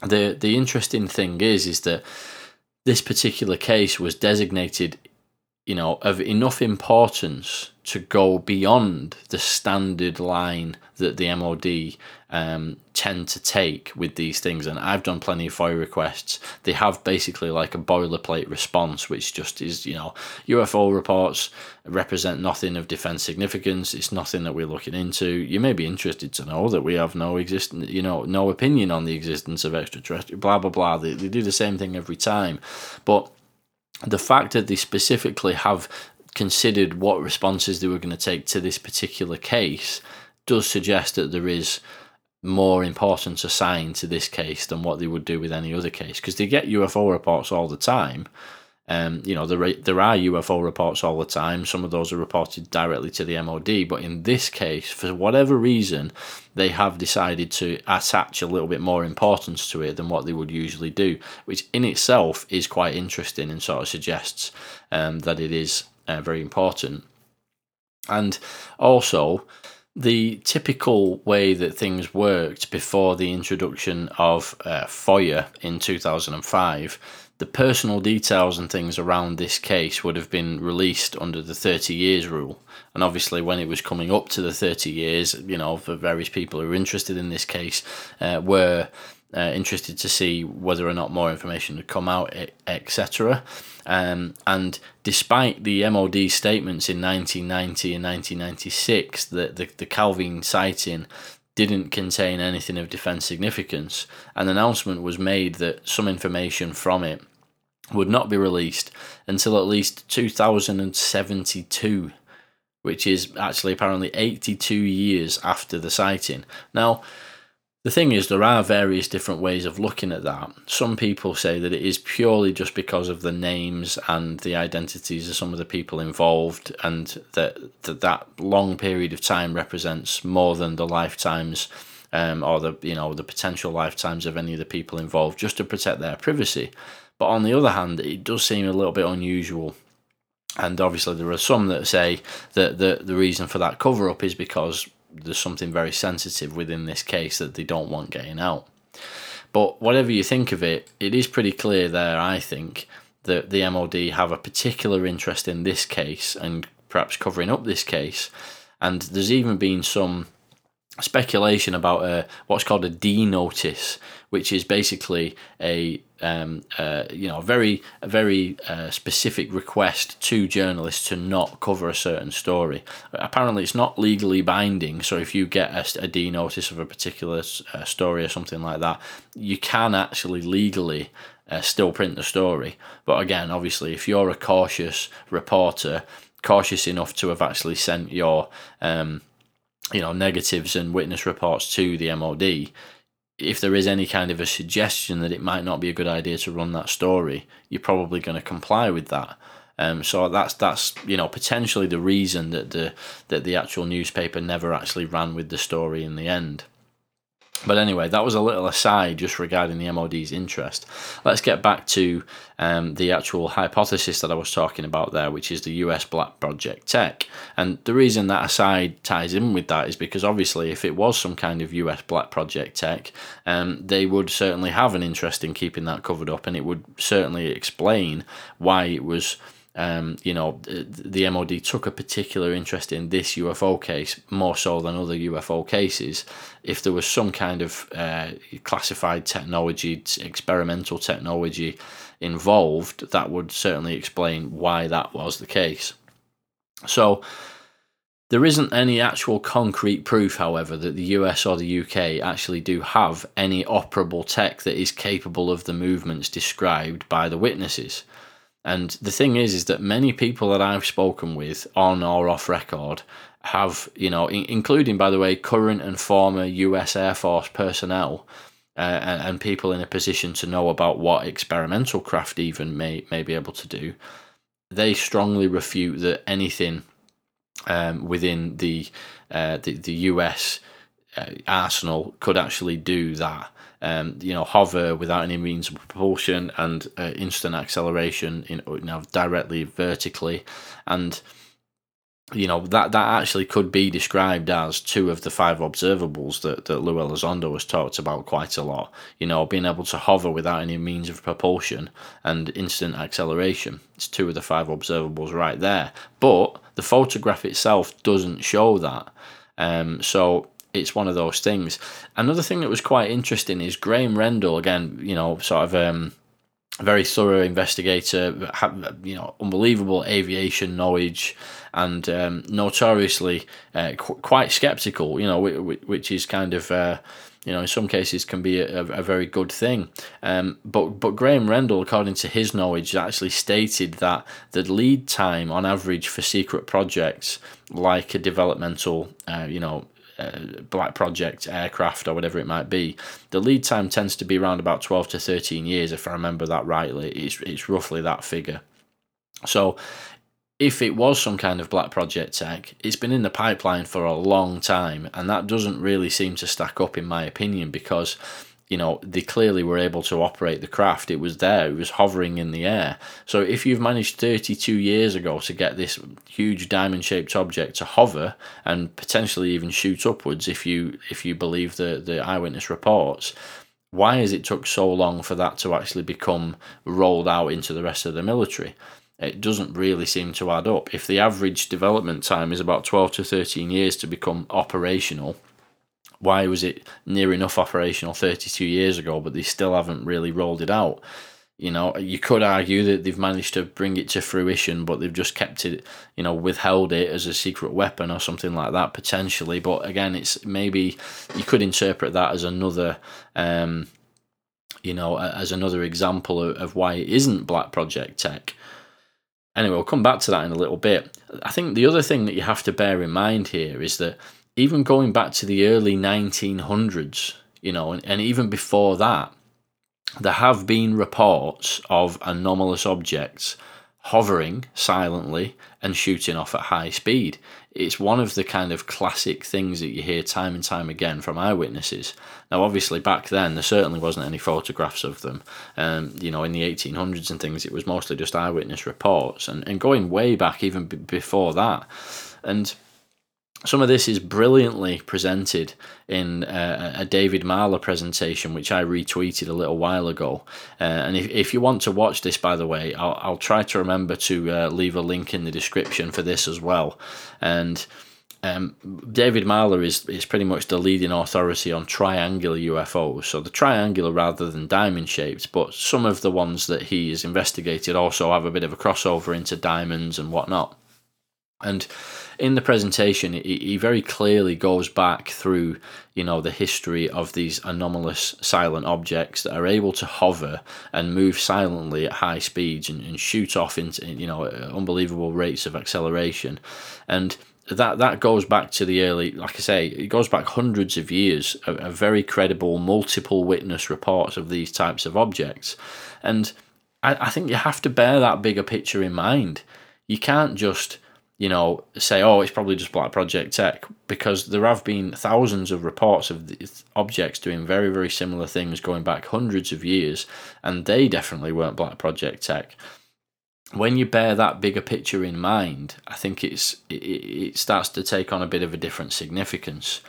the the interesting thing is, is that this particular case was designated, you know, of enough importance to go beyond the standard line that the MOD um, tend to take with these things. And I've done plenty of FOIA requests. They have basically like a boilerplate response, which just is, you know, UFO reports represent nothing of defense significance. It's nothing that we're looking into. You may be interested to know that we have no existence, you know, no opinion on the existence of extraterrestrial, blah, blah, blah. They, they do the same thing every time. But the fact that they specifically have considered what responses they were going to take to this particular case does suggest that there is more importance assigned to this case than what they would do with any other case because they get UFO reports all the time. Um, you know, there there are UFO reports all the time. Some of those are reported directly to the MOD, but in this case, for whatever reason, they have decided to attach a little bit more importance to it than what they would usually do, which in itself is quite interesting and sort of suggests um, that it is uh, very important. And also, the typical way that things worked before the introduction of uh, FOIA in 2005, the personal details and things around this case would have been released under the 30 years rule. And obviously, when it was coming up to the 30 years, you know, for various people who were interested in this case, uh, were uh, interested to see whether or not more information had come out, etc. Um, and despite the MOD statements in 1990 and 1996 that the, the Calvine sighting didn't contain anything of defence significance, an announcement was made that some information from it would not be released until at least 2072, which is actually apparently 82 years after the sighting. Now, the thing is, there are various different ways of looking at that. Some people say that it is purely just because of the names and the identities of some of the people involved, and that that, that long period of time represents more than the lifetimes um, or the you know the potential lifetimes of any of the people involved, just to protect their privacy. But on the other hand, it does seem a little bit unusual and obviously there are some that say that the the reason for that cover up is because there's something very sensitive within this case that they don't want getting out. But whatever you think of it, it is pretty clear there, I think, that the MOD have a particular interest in this case and perhaps covering up this case. And there's even been some speculation about a, what's called a D notice, which is basically a um, uh, you know, a very a very uh, specific request to journalists to not cover a certain story. Apparently, it's not legally binding. So if you get a, a D notice of a particular uh, story or something like that, you can actually legally uh, still print the story. But again, obviously, if you're a cautious reporter, cautious enough to have actually sent your um, you know negatives and witness reports to the MOD, if there is any kind of a suggestion that it might not be a good idea to run that story, you're probably going to comply with that. Um, so that's that's you know potentially the reason that the that the actual newspaper never actually ran with the story in the end. But anyway, that was a little aside just regarding the MOD's interest. Let's get back to um, the actual hypothesis that I was talking about there, which is the US Black Project Tech. And the reason that aside ties in with that is because obviously, if it was some kind of US Black Project Tech, um, they would certainly have an interest in keeping that covered up, and it would certainly explain why it was um, you know, the MOD took a particular interest in this UFO case more so than other UFO cases. If there was some kind of uh, classified technology, experimental technology involved, that would certainly explain why that was the case. So, there isn't any actual concrete proof, however, that the US or the UK actually do have any operable tech that is capable of the movements described by the witnesses. And the thing is, is that many people that I've spoken with on or off record have, you know, in, including, by the way, current and former US Air Force personnel uh, and, and, people in a position to know about what experimental craft even may, may be able to do, they strongly refute that anything um, within the, uh, the, the US uh, arsenal could actually do that um, you know, hover without any means of propulsion and uh, instant acceleration, in, you know, directly vertically, and you know that that actually could be described as two of the five observables that that Lou Elizondo has talked about quite a lot. You know, being able to hover without any means of propulsion and instant acceleration. It's two of the five observables right there. But the photograph itself doesn't show that. Um, so it's one of those things. Another thing that was quite interesting is Graham Rendell, again, you know, sort of um, very thorough investigator, you know, unbelievable aviation knowledge, and um, notoriously uh, qu- quite skeptical, you know, which is kind of. Uh, you know, in some cases, can be a, a very good thing. Um, but but Graham Rendell, according to his knowledge, actually stated that the lead time on average for secret projects like a developmental, uh, you know, uh, Black Project aircraft or whatever it might be, the lead time tends to be around about 12 to 13 years, if I remember that rightly. It's, it's roughly that figure. So, if it was some kind of Black Project tech, it's been in the pipeline for a long time, and that doesn't really seem to stack up, in my opinion, because you know, they clearly were able to operate the craft. It was there, it was hovering in the air. So if you've managed 32 years ago to get this huge diamond shaped object to hover and potentially even shoot upwards if you if you believe the, the eyewitness reports, why has it took so long for that to actually become rolled out into the rest of the military? It doesn't really seem to add up. If the average development time is about 12 to 13 years to become operational, why was it near enough operational 32 years ago, but they still haven't really rolled it out? You know, you could argue that they've managed to bring it to fruition, but they've just kept it, you know, withheld it as a secret weapon or something like that potentially. But again, it's maybe you could interpret that as another, um, you know, as another example of, of why it isn't Black Project tech. Anyway, we'll come back to that in a little bit. I think the other thing that you have to bear in mind here is that even going back to the early 1900s, you know, and, and even before that, there have been reports of anomalous objects hovering silently and shooting off at high speed. It's one of the kind of classic things that you hear time and time again from eyewitnesses. Now, obviously, back then there certainly wasn't any photographs of them. Um, you know, in the 1800s and things, it was mostly just eyewitness reports, and, and going way back even b- before that. And some of this is brilliantly presented in uh, a David Marler presentation, which I retweeted a little while ago. Uh, and if, if you want to watch this, by the way, I'll, I'll try to remember to uh, leave a link in the description for this as well. And um, David Marler is, is pretty much the leading authority on triangular UFOs. So the triangular rather than diamond shaped, but some of the ones that he has investigated also have a bit of a crossover into diamonds and whatnot. And in the presentation, he very clearly goes back through, you know, the history of these anomalous silent objects that are able to hover and move silently at high speeds and, and shoot off into, you know, unbelievable rates of acceleration. And that that goes back to the early, like I say, it goes back hundreds of years of, of very credible multiple witness reports of these types of objects, and I, I think you have to bear that bigger picture in mind. You can't just you know, say, oh, it's probably just Black Project Tech, because there have been thousands of reports of objects doing very, very similar things going back hundreds of years, and they definitely weren't Black Project Tech. When you bear that bigger picture in mind, I think it's it, it starts to take on a bit of a different significance.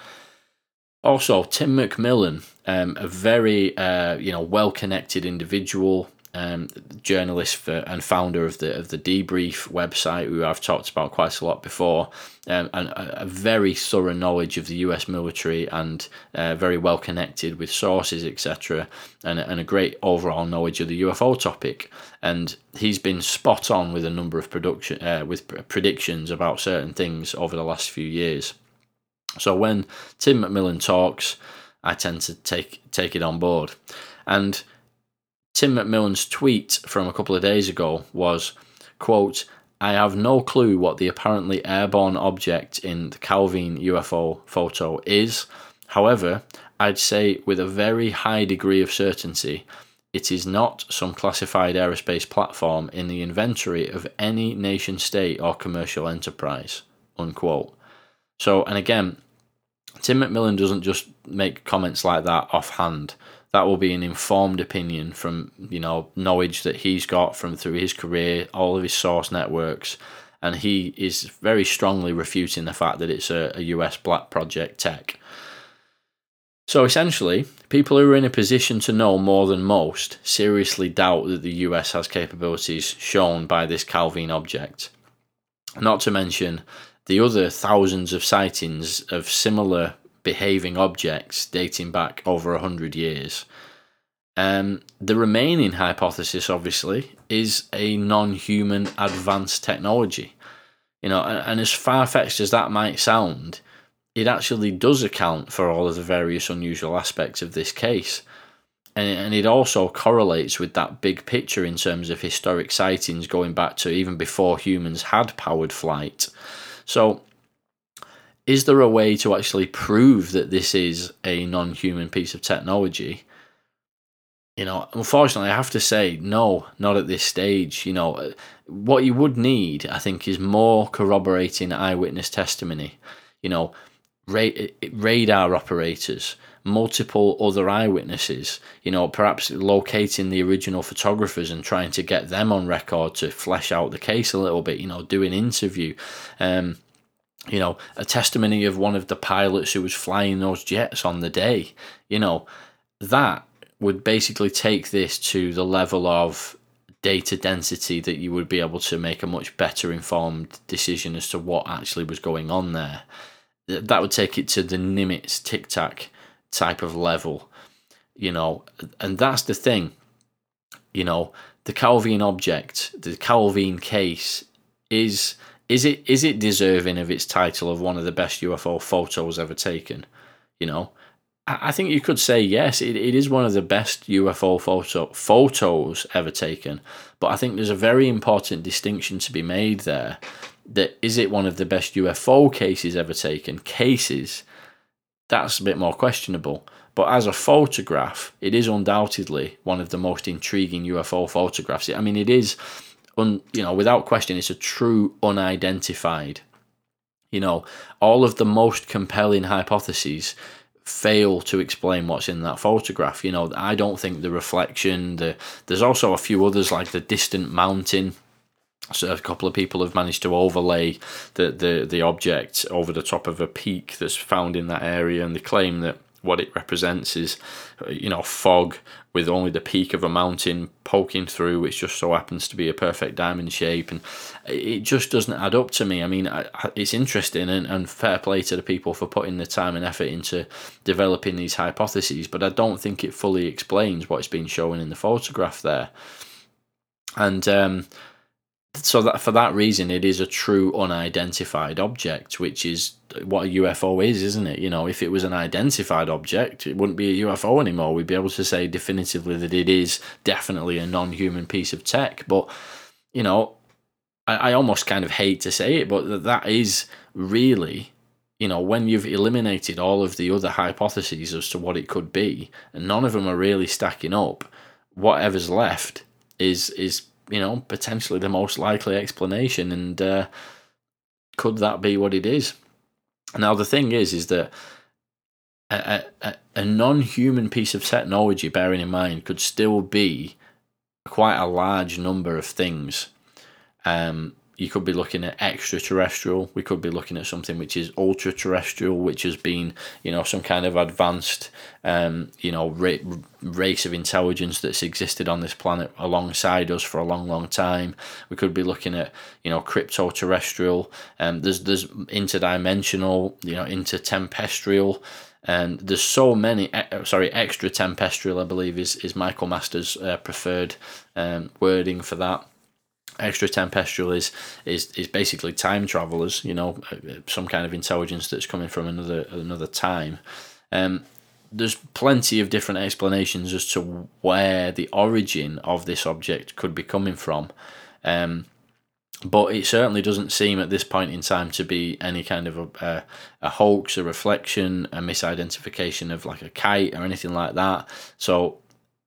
Also, Tim McMillan, um, a very uh, you know well connected individual, um, journalist for, and founder of the of the Debrief website, who I've talked about quite a lot before, um, and a, a, very thorough knowledge of the U.S. military and uh, very well connected with sources, etc., and and a great overall knowledge of the UFO topic. And he's been spot on with a number of production uh, with predictions about certain things over the last few years. So when Tim McMillan talks, I tend to take take it on board, and Tim McMillan's tweet from a couple of days ago was, quote, I have no clue what the apparently airborne object in the Calvine UFO photo is. However, I'd say with a very high degree of certainty, it is not some classified aerospace platform in the inventory of any nation state or commercial enterprise. Unquote. So, and again, Tim McMillan doesn't just make comments like that offhand that will be an informed opinion from you know knowledge that he's got from through his career, all of his source networks, and he is very strongly refuting the fact that it's a, a US black project tech. So essentially, people who are in a position to know more than most seriously doubt that the US has capabilities shown by this Calvine object. Not to mention the other thousands of sightings of similar behaving objects dating back over 100 years. Um, the remaining hypothesis, obviously, is a non human advanced technology. You know, and, and as far fetched as that might sound, it actually does account for all of the various unusual aspects of this case. And, and it also correlates with that big picture in terms of historic sightings going back to even before humans had powered flight. So is there a way to actually prove that this is a non human piece of technology? You know, unfortunately, I have to say, no, not at this stage. You know, what you would need, I think, is more corroborating eyewitness testimony. You know, ra- radar operators, multiple other eyewitnesses, you know, perhaps locating the original photographers and trying to get them on record to flesh out the case a little bit, you know, do an interview. Um, you know, a testimony of one of the pilots who was flying those jets on the day, you know, that would basically take this to the level of data density that you would be able to make a much better informed decision as to what actually was going on there. that would take it to the Nimitz tic tac type of level, you know, and that's the thing, you know, the Calvine object, the Calvine case is is it is it deserving of its title of one of the best UFO photos ever taken? You know, I think you could say yes, it, it is one of the best UFO photo, photos ever taken. But I think there's a very important distinction to be made there. That is it one of the best UFO cases ever taken? Cases, that's a bit more questionable. But as a photograph, it is undoubtedly one of the most intriguing UFO photographs. I mean, it is, un, you know, without question, it's a true unidentified. You know, all of the most compelling hypotheses fail to explain what's in that photograph. You know, I don't think the reflection, the there's also a few others like the distant mountain. So a couple of people have managed to overlay the, the, the object over the top of a peak that's found in that area, and they claim that what it represents is, you know, fog with only the peak of a mountain poking through, which just so happens to be a perfect diamond shape, and it just doesn't add up to me. I mean, it's interesting and, and fair play to the people for putting the time and effort into developing these hypotheses, but I don't think it fully explains what's been shown in the photograph there. And um, so that for that reason, it is a true unidentified object, which is what a UFO is, isn't it? You know, if it was an identified object, it wouldn't be a UFO anymore. We'd be able to say definitively that it is definitely a non-human piece of tech. But you know, I, I almost kind of hate to say it, but that is really, you know, when you've eliminated all of the other hypotheses as to what it could be, and none of them are really stacking up, whatever's left is is you know, potentially the most likely explanation. And uh, could that be what it is? Now, the thing is, is that a, a, a non human piece of technology, bearing in mind, could still be quite a large number of things. Um, you could be looking at extraterrestrial. We could be looking at something which is ultra terrestrial, which has been, you know, some kind of advanced, um, you know, ra- race of intelligence that's existed on this planet alongside us for a long, long time. We could be looking at, you know, crypto terrestrial. Um, there's there's interdimensional, you know, intertempestrial. And there's so many, sorry, extra tempestrial, I believe, is, is Michael Masters' uh, preferred um, wording for that extra tempestrial is is is basically time travelers you know uh, some kind of intelligence that's coming from another another time um there's plenty of different explanations as to where the origin of this object could be coming from um but it certainly doesn't seem at this point in time to be any kind of a, a, a hoax, a reflection, a misidentification of like a kite or anything like that. So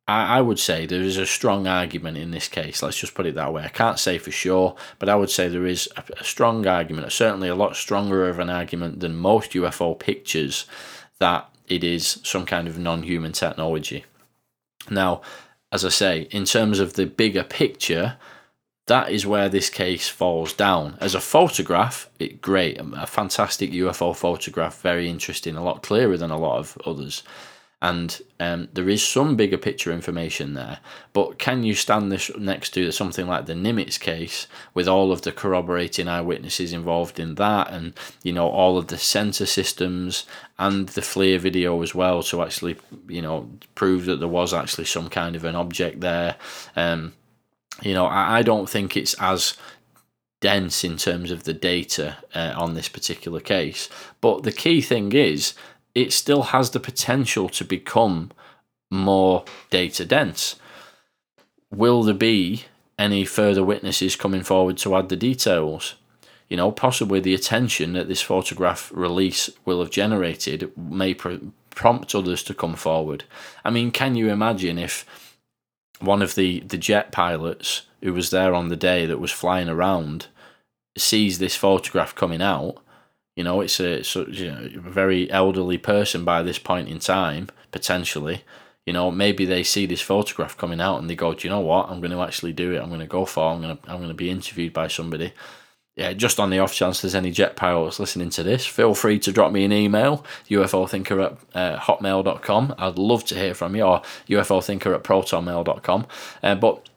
I, I would say there is a strong argument in this case. Let's just put it that way. I can't say for sure, but I would say there is a, a strong argument, certainly a lot stronger of an argument than most UFO pictures, that it is some kind of non human technology. Now, as I say, in terms of the bigger picture, that is where this case falls down. As a photograph, it great, a fantastic UFO photograph, very interesting, a lot clearer than a lot of others and um, there is some bigger picture information there. But can you stand this next to something like the Nimitz case with all of the corroborating eyewitnesses involved in that, and you know all of the sensor systems and the FLIR video as well to actually you know prove that there was actually some kind of an object there. Um, you know, I, I don't think it's as dense in terms of the data uh, on this particular case. But the key thing is it still has the potential to become more data dense. Will there be any further witnesses coming forward to add the details? You know, possibly the attention that this photograph release will have generated may pr- prompt others to come forward. I mean, can you imagine if one of the, the jet pilots who was there on the day that was flying around sees this photograph coming out you know, it's a, you know, a very elderly person by this point in time, potentially. You know, maybe they see this photograph coming out and they go, Do you know what? I'm going to actually do it. I'm going to go for. It. I'm going to I'm going to be interviewed by somebody. Yeah, just on the off chance there's any jet pilots listening to this, feel free to drop me an email, ufothinker at uh, hotmail.com. I'd love to hear from you, or ufothinker at protonmail.com. Uh, but,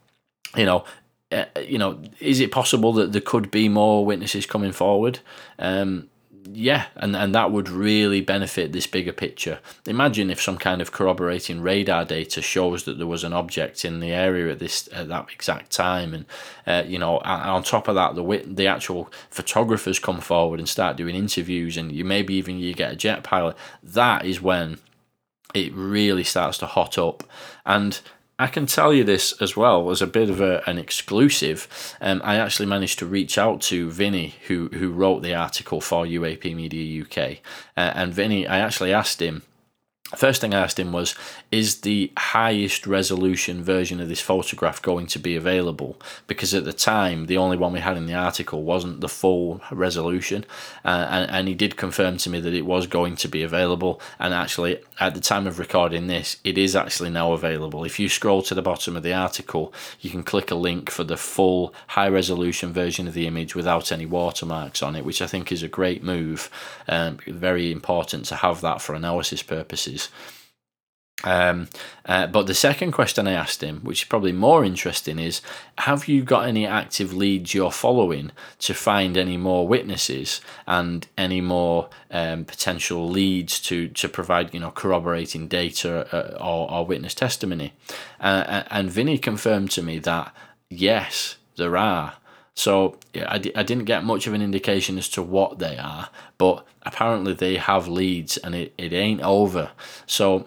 you know, uh, you know, is it possible that there could be more witnesses coming forward? Um, yeah, and, and that would really benefit this bigger picture. Imagine if some kind of corroborating radar data shows that there was an object in the area at this at that exact time, and uh, you know, on top of that, the the actual photographers come forward and start doing interviews, and you maybe even you get a jet pilot. That is when it really starts to hot up, and I can tell you this as well as a bit of a, an exclusive. Um, I actually managed to reach out to Vinny, who who wrote the article for UAP Media UK, uh, and Vinny, I actually asked him First thing I asked him was, is the highest resolution version of this photograph going to be available? Because at the time, the only one we had in the article wasn't the full resolution. Uh, and, and he did confirm to me that it was going to be available. And actually, at the time of recording this, it is actually now available. If you scroll to the bottom of the article, you can click a link for the full high resolution version of the image without any watermarks on it, which I think is a great move. Um, very important to have that for analysis purposes. Um, uh, but the second question I asked him, which is probably more interesting, is Have you got any active leads you're following to find any more witnesses and any more um, potential leads to, to provide you know corroborating data uh, or, or witness testimony? Uh, and Vinny confirmed to me that yes, there are. So I d- I didn't get much of an indication as to what they are, but apparently they have leads and it, it ain't over. So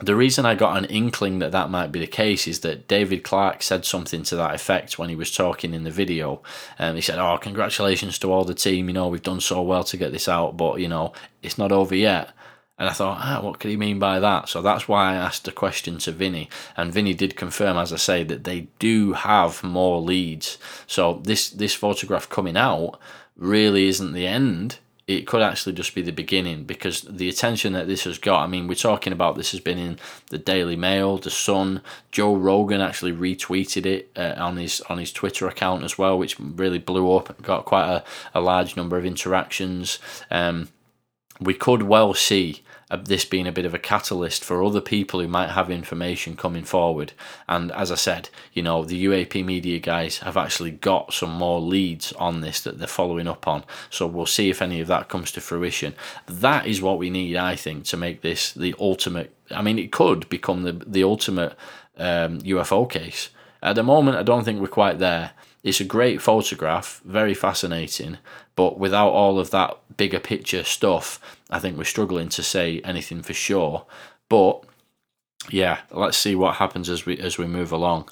the reason I got an inkling that that might be the case is that David Clarke said something to that effect when he was talking in the video. Um, he said, "Oh, congratulations to all the team. You know, we've done so well to get this out, but you know, it's not over yet." And I thought, ah, what could he mean by that? So that's why I asked the question to Vinny. And Vinny did confirm, as I say, that they do have more leads. So this this photograph coming out really isn't the end. It could actually just be the beginning because the attention that this has got. I mean, we're talking about this has been in the Daily Mail, the Sun. Joe Rogan actually retweeted it uh, on his on his Twitter account as well, which really blew up. Got quite a, a large number of interactions. Um, we could well see this being a bit of a catalyst for other people who might have information coming forward. And as I said, you know, the UAP media guys have actually got some more leads on this that they're following up on. So we'll see if any of that comes to fruition. That is what we need, I think, to make this the ultimate. I mean, it could become the the ultimate um, UFO case. At the moment, I don't think we're quite there. It's a great photograph, very fascinating, but without all of that bigger picture stuff, I think we're struggling to say anything for sure. But yeah, let's see what happens as we as we move along.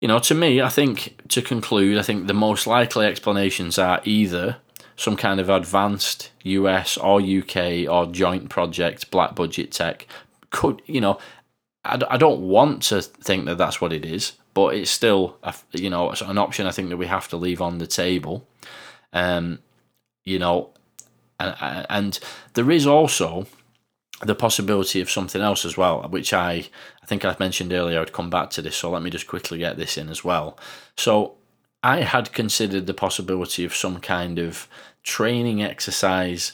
You know, to me, I think to conclude, I think the most likely explanations are either some kind of advanced US or UK or joint project black budget tech. Could you know? I, I don't want to think that that's what it is but it's still a, you know an option I think that we have to leave on the table. Um, you know, and, there is also the possibility of something else as well, which I I think I mentioned earlier. I'd come back to this, so let me just quickly get this in as well. So I had considered the possibility of some kind of training exercise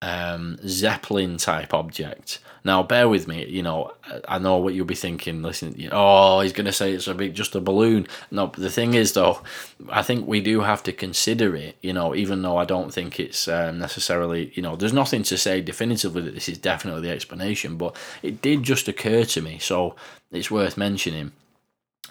um, Zeppelin type object. Now, bear with me. You know, I know what you'll be thinking. Listen, oh, he's going to say it's a big, just a balloon. No, the thing is, though, I think we do have to consider it. You know, even though I don't think it's um, necessarily, you know, there's nothing to say definitively that this is definitely the explanation, but it did just occur to me, so it's worth mentioning.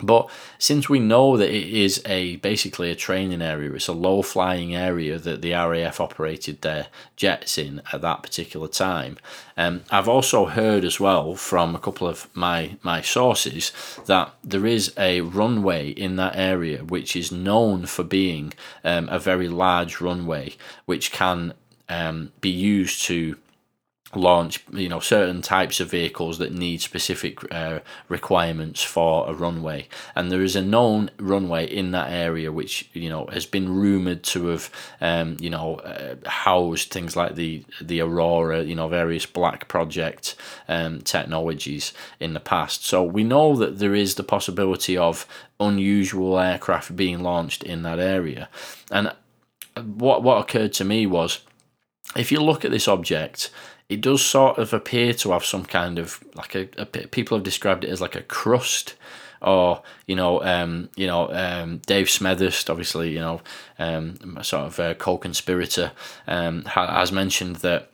But since we know that it is a basically a training area, it's a low flying area that the RAF operated their jets in at that particular time. Um, I've also heard as well from a couple of my my sources that there is a runway in that area which is known for being um, a very large runway, which can um, be used to launch you know certain types of vehicles that need specific uh, requirements for a runway. And there is a known runway in that area which you know has been rumored to have um, you know uh, housed things like the the aurora you know various black project um, technologies in the past. So we know that there is the possibility of unusual aircraft being launched in that area. And what what occurred to me was if you look at this object it does sort of appear to have some kind of like a, a people have described it as like a crust or you know, um, you know, um, Dave Smethurst, obviously, you know, um, sort of a co-conspirator, um, has mentioned that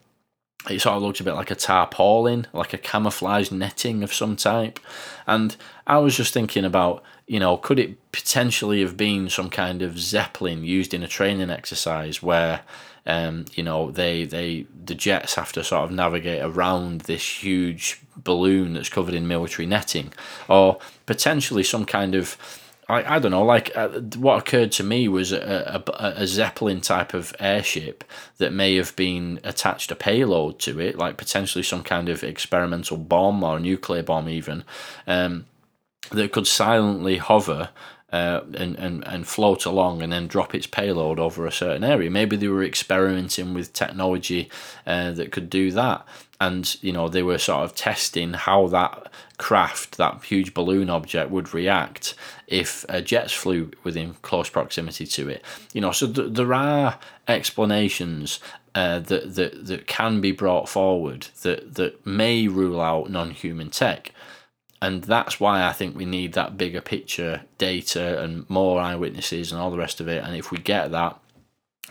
it sort of looked a bit like a tarpaulin, like a camouflage netting of some type. And I was just thinking about, you know, could it potentially have been some kind of zeppelin used in a training exercise where, um, you know, they they the jets have to sort of navigate around this huge balloon that's covered in military netting, or potentially some kind of I, I don't know, like uh, what occurred to me was a, a, a, Zeppelin type of airship that may have been attached a payload to it, like potentially some kind of experimental bomb or nuclear bomb, even, um, that could silently hover uh, and, and, and float along and then drop its payload over a certain area. Maybe they were experimenting with technology uh, that could do that. And, you know, they were sort of testing how that craft, that huge balloon object, would react if uh, jets flew within close proximity to it. You know, so th- there are explanations uh, that, that, that can be brought forward that, that may rule out non human tech and that's why I think we need that bigger picture data and more eyewitnesses and all the rest of it. And if we get that,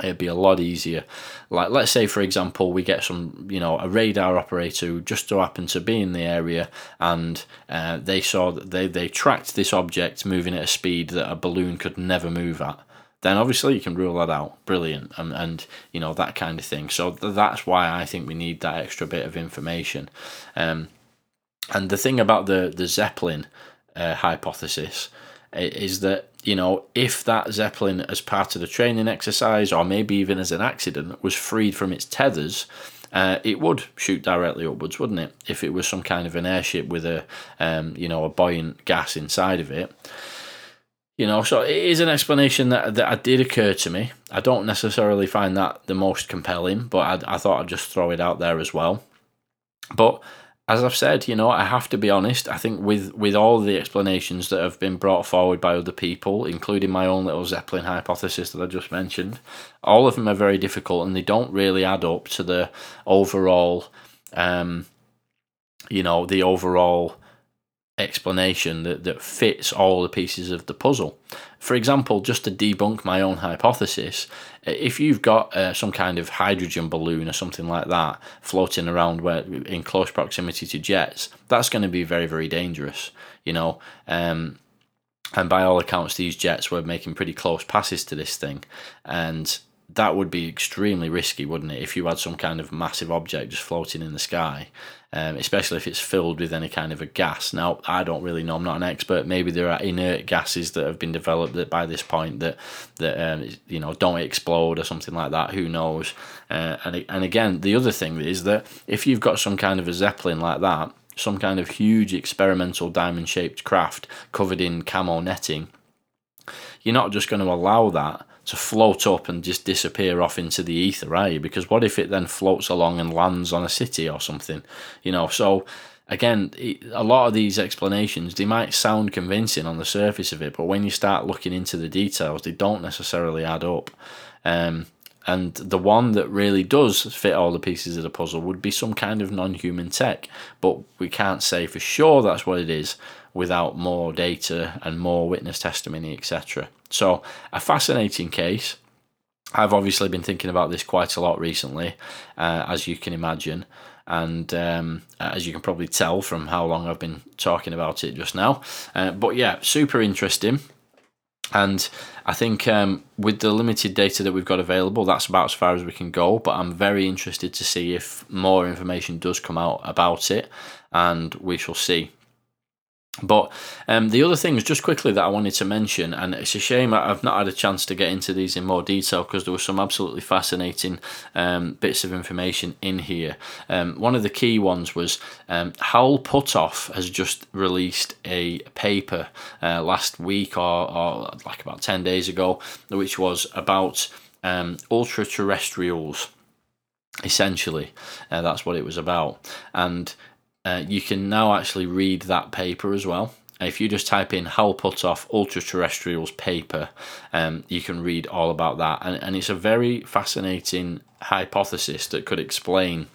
it'd be a lot easier. Like, let's say, for example, we get some, you know, a radar operator who just so happened to be in the area and uh, they saw that they, they tracked this object moving at a speed that a balloon could never move at. Then obviously you can rule that out. Brilliant, and and you know that kind of thing. So that's why I think we need that extra bit of information. Um, and the thing about the the Zeppelin uh, hypothesis is that you know if that Zeppelin, as part of the training exercise, or maybe even as an accident, was freed from its tethers. Uh, it would shoot directly upwards, wouldn't it? If it was some kind of an airship with a, um, you know, a buoyant gas inside of it, you know. So it is an explanation that that did occur to me. I don't necessarily find that the most compelling, but I, I thought I'd just throw it out there as well. But as I've said, you know, I have to be honest. I think with with all the explanations that have been brought forward by other people, including my own little Zeppelin hypothesis that I just mentioned, all of them are very difficult and they don't really add up to the overall, um, you know, the overall explanation that, that fits all the pieces of the puzzle. For example, just to debunk my own hypothesis, if you've got uh, some kind of hydrogen balloon or something like that floating around where in close proximity to jets, that's going to be very, very dangerous, you know. Um, and by all accounts, these jets were making pretty close passes to this thing, and that would be extremely risky, wouldn't it? If you had some kind of massive object just floating in the sky, um, especially if it's filled with any kind of a gas. Now, I don't really know. I'm not an expert. Maybe there are inert gases that have been developed that by this point that that um, you know don't explode or something like that. Who knows? Uh, and and again, the other thing is that if you've got some kind of a zeppelin like that, some kind of huge experimental diamond-shaped craft covered in camo netting, you're not just going to allow that to float up and just disappear off into the ether, right? Because what if it then floats along and lands on a city or something? You know, so again, a lot of these explanations they might sound convincing on the surface of it, but when you start looking into the details, they don't necessarily add up. Um, and the one that really does fit all the pieces of the puzzle would be some kind of non human tech. But we can't say for sure that's what it is without more data and more witness testimony, etc. So, a fascinating case. I've obviously been thinking about this quite a lot recently, uh, as you can imagine. And um, as you can probably tell from how long I've been talking about it just now. Uh, but yeah, super interesting. And I think um, with the limited data that we've got available, that's about as far as we can go. But I'm very interested to see if more information does come out about it, and we shall see. But um, the other things, just quickly, that I wanted to mention, and it's a shame I've not had a chance to get into these in more detail because there were some absolutely fascinating um, bits of information in here. Um, one of the key ones was um, Hal Puthoff has just released a paper uh, last week or, or like about 10 days ago, which was about um, ultra terrestrials essentially uh, that's what it was about and uh, you can now actually read that paper as well. If you just type in Hal Puthoff ultra terrestrials paper, um, you can read all about that. And, and it's a very fascinating hypothesis that could explain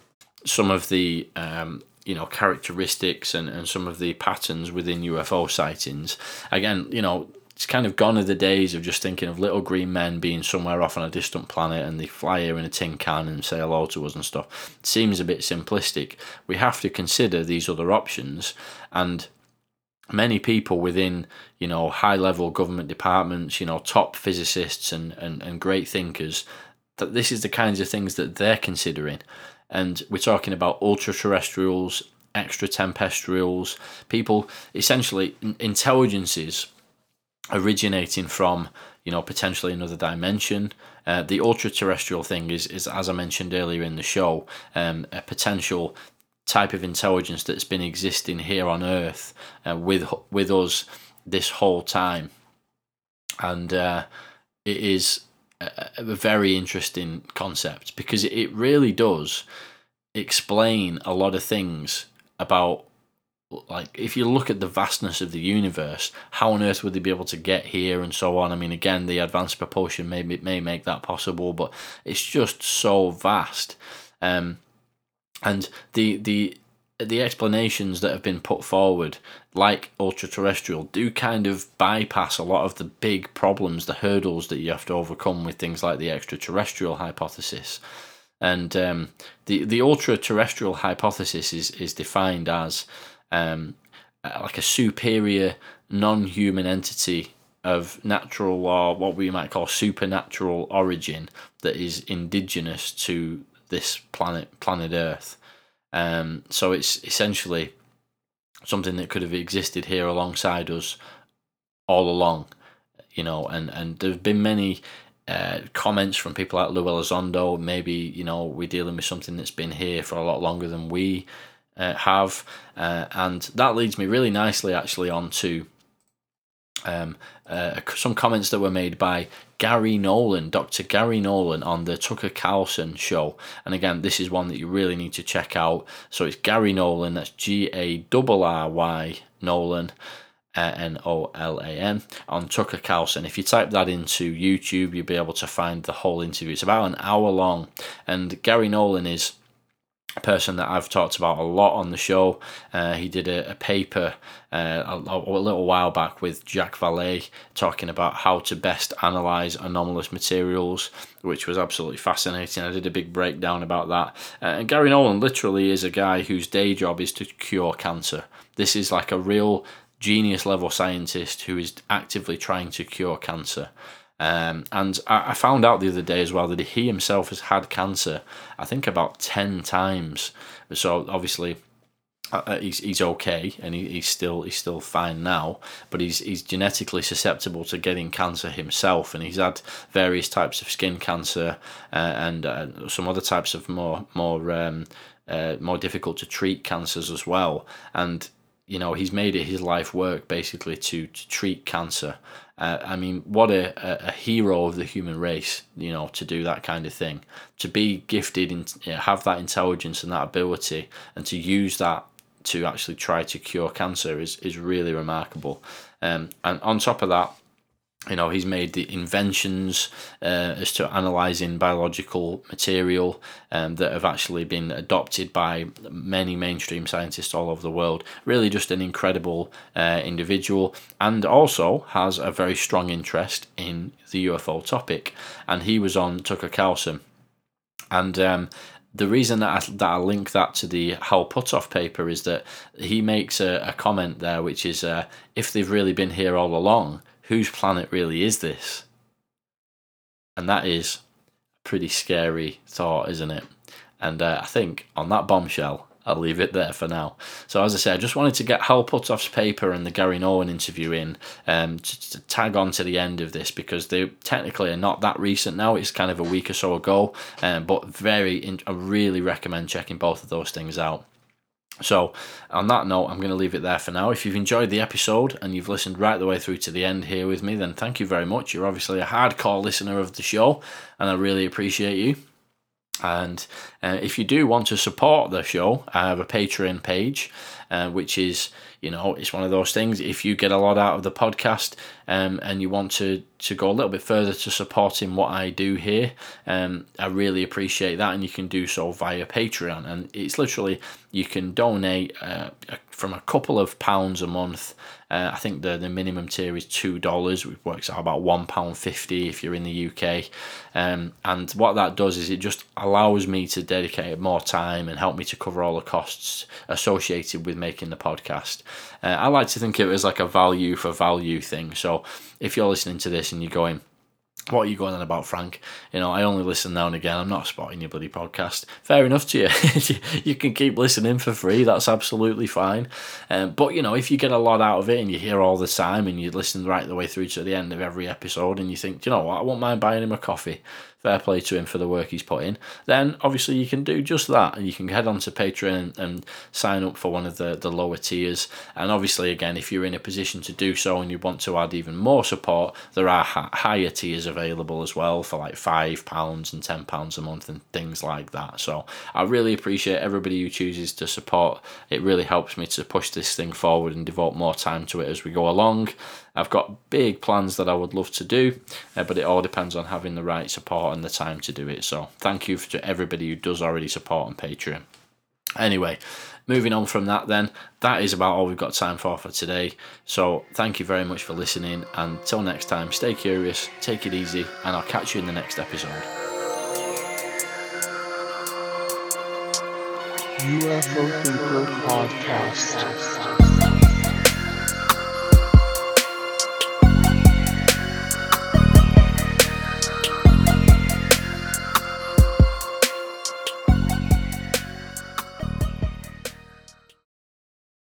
some of the um, you know characteristics and, and some of the patterns within UFO sightings. Again, you know, it's kind of gone are the days of just thinking of little green men being somewhere off on a distant planet and they fly here in a tin can and say hello to us and stuff. It seems a bit simplistic. We have to consider these other options and many people within you know high level government departments you know top physicists and, and, and great thinkers that this is the kinds of things that they're considering and we're talking about ultra terrestrials extra tempestrials people essentially intelligences originating from you know potentially another dimension. Uh, the ultra terrestrial thing is is as I mentioned earlier in the show, um, a potential type of intelligence that's been existing here on Earth uh, with with us this whole time, and uh, it is a, a very interesting concept because it really does explain a lot of things about like if you look at the vastness of the universe, how on earth would they be able to get here and so on? I mean, again, the advanced propulsion may may make that possible, but it's just so vast. Um, and the the the explanations that have been put forward, like ultra terrestrial, do kind of bypass a lot of the big problems, the hurdles that you have to overcome with things like the extraterrestrial hypothesis. And um, the the ultra terrestrial hypothesis is is defined as um, uh, like a superior non-human entity of natural or what we might call supernatural origin that is indigenous to this planet planet Earth. Um, so it's essentially something that could have existed here alongside us all along, you know. And and there've been many uh, comments from people like Lou Elizondo. Maybe you know we're dealing with something that's been here for a lot longer than we uh, have, uh, and that leads me really nicely actually onto um, uh, some comments that were made by Garry Nolan, Dr. Garry Nolan, on the Tucker Carlson show. And again, this is one that you really need to check out. So it's Garry Nolan, that's G A R R Y Nolan. N O L A N on Tucker Carlson. If you type that into YouTube, you'll be able to find the whole interview. It's about an hour long, and Garry Nolan is person that I've talked about a lot on the show. Uh, he did a, a paper uh, a, a, little while back with Jacques Vallée talking about how to best analyze anomalous materials, which was absolutely fascinating. I did a big breakdown about that. Uh, and Garry Nolan literally is a guy whose day job is to cure cancer. This is like a real genius level scientist who is actively trying to cure cancer. Um, and I, I, found out the other day as well that he himself has had cancer, I think about 10 times. So obviously, uh, uh, he's, he's okay and he, he's still he's still fine now, but he's he's genetically susceptible to getting cancer himself, and he's had various types of skin cancer uh, and uh, some other types of more more um, uh, more difficult to treat cancers as well. And you know he's made it his life work basically to to treat cancer uh, I mean, what a, a hero of the human race, you know, to do that kind of thing, to be gifted and you know, have that intelligence and that ability, and to use that to actually try to cure cancer is is really remarkable. Um, and on top of that, you know he's made the inventions uh, as to analyzing biological material um, that have actually been adopted by many mainstream scientists all over the world. Really just an incredible uh, individual and also has a very strong interest in the ufo topic. And he was on Tucker Carlson. And um, the reason that I, that I link that to the Hal Puthoff paper is that he makes a, a comment there, which is uh, if they've really been here all along, whose planet really is this? And that is a pretty scary thought, isn't it? And uh, I think on that bombshell, I'll leave it there for now. So, as I said, I just wanted to get Hal Puthoff's paper and the Garry Nolan interview in um, to, to, tag on to the end of this because they technically are not that recent now. It's kind of a week or so ago, um, but very, in- I really recommend checking both of those things out. So, on that note, I'm going to leave it there for now. If you've enjoyed the episode and you've listened right the way through to the end here with me, then thank you very much. You're obviously a hardcore listener of the show, and I really appreciate you. And uh, if you do want to support the show, I have a Patreon page. uh, which is you know it's one of those things. If you get a lot out of the podcast um, and you want to to go a little bit further to supporting what I do here, um, I really appreciate that, and you can do so via Patreon. And it's literally you can donate uh, from a couple of pounds a month. Uh, I think the the minimum tier is two dollars, which works out about one pound fifty if you're in the UK. Um, and what that does is it just allows me to dedicate more time and help me to cover all the costs associated with making the podcast. Uh, I like to think of it as like a value for value thing. So if you're listening to this and you're going, what are you going on about, Frank? You know, I only listen now and again. I'm not spotting your bloody podcast. Fair enough to you. you can keep listening for free. That's absolutely fine. Um, but, you know, if you get a lot out of it and you hear all the time and you listen right the way through to the end of every episode and you think, you know what, I won't mind buying him a coffee fair play to him for the work he's put in, then obviously you can do just that. And you can head on to Patreon and, sign up for one of the, the lower tiers. And obviously, again, if you're in a position to do so and you want to add even more support, there are ha- higher tiers available as well for like £5 and £10 a month and things like that. So I really appreciate everybody who chooses to support. It really helps me to push this thing forward and devote more time to it as we go along. I've got big plans that I would love to do, uh, but it all depends on having the right support and the time to do it. So thank you to everybody who does already support on Patreon. Anyway, moving on from that, then, that is about all we've got time for for today. So thank you very much for listening. And till next time, stay curious, take it easy, and I'll catch you in the next episode. UFO Thinker Podcast.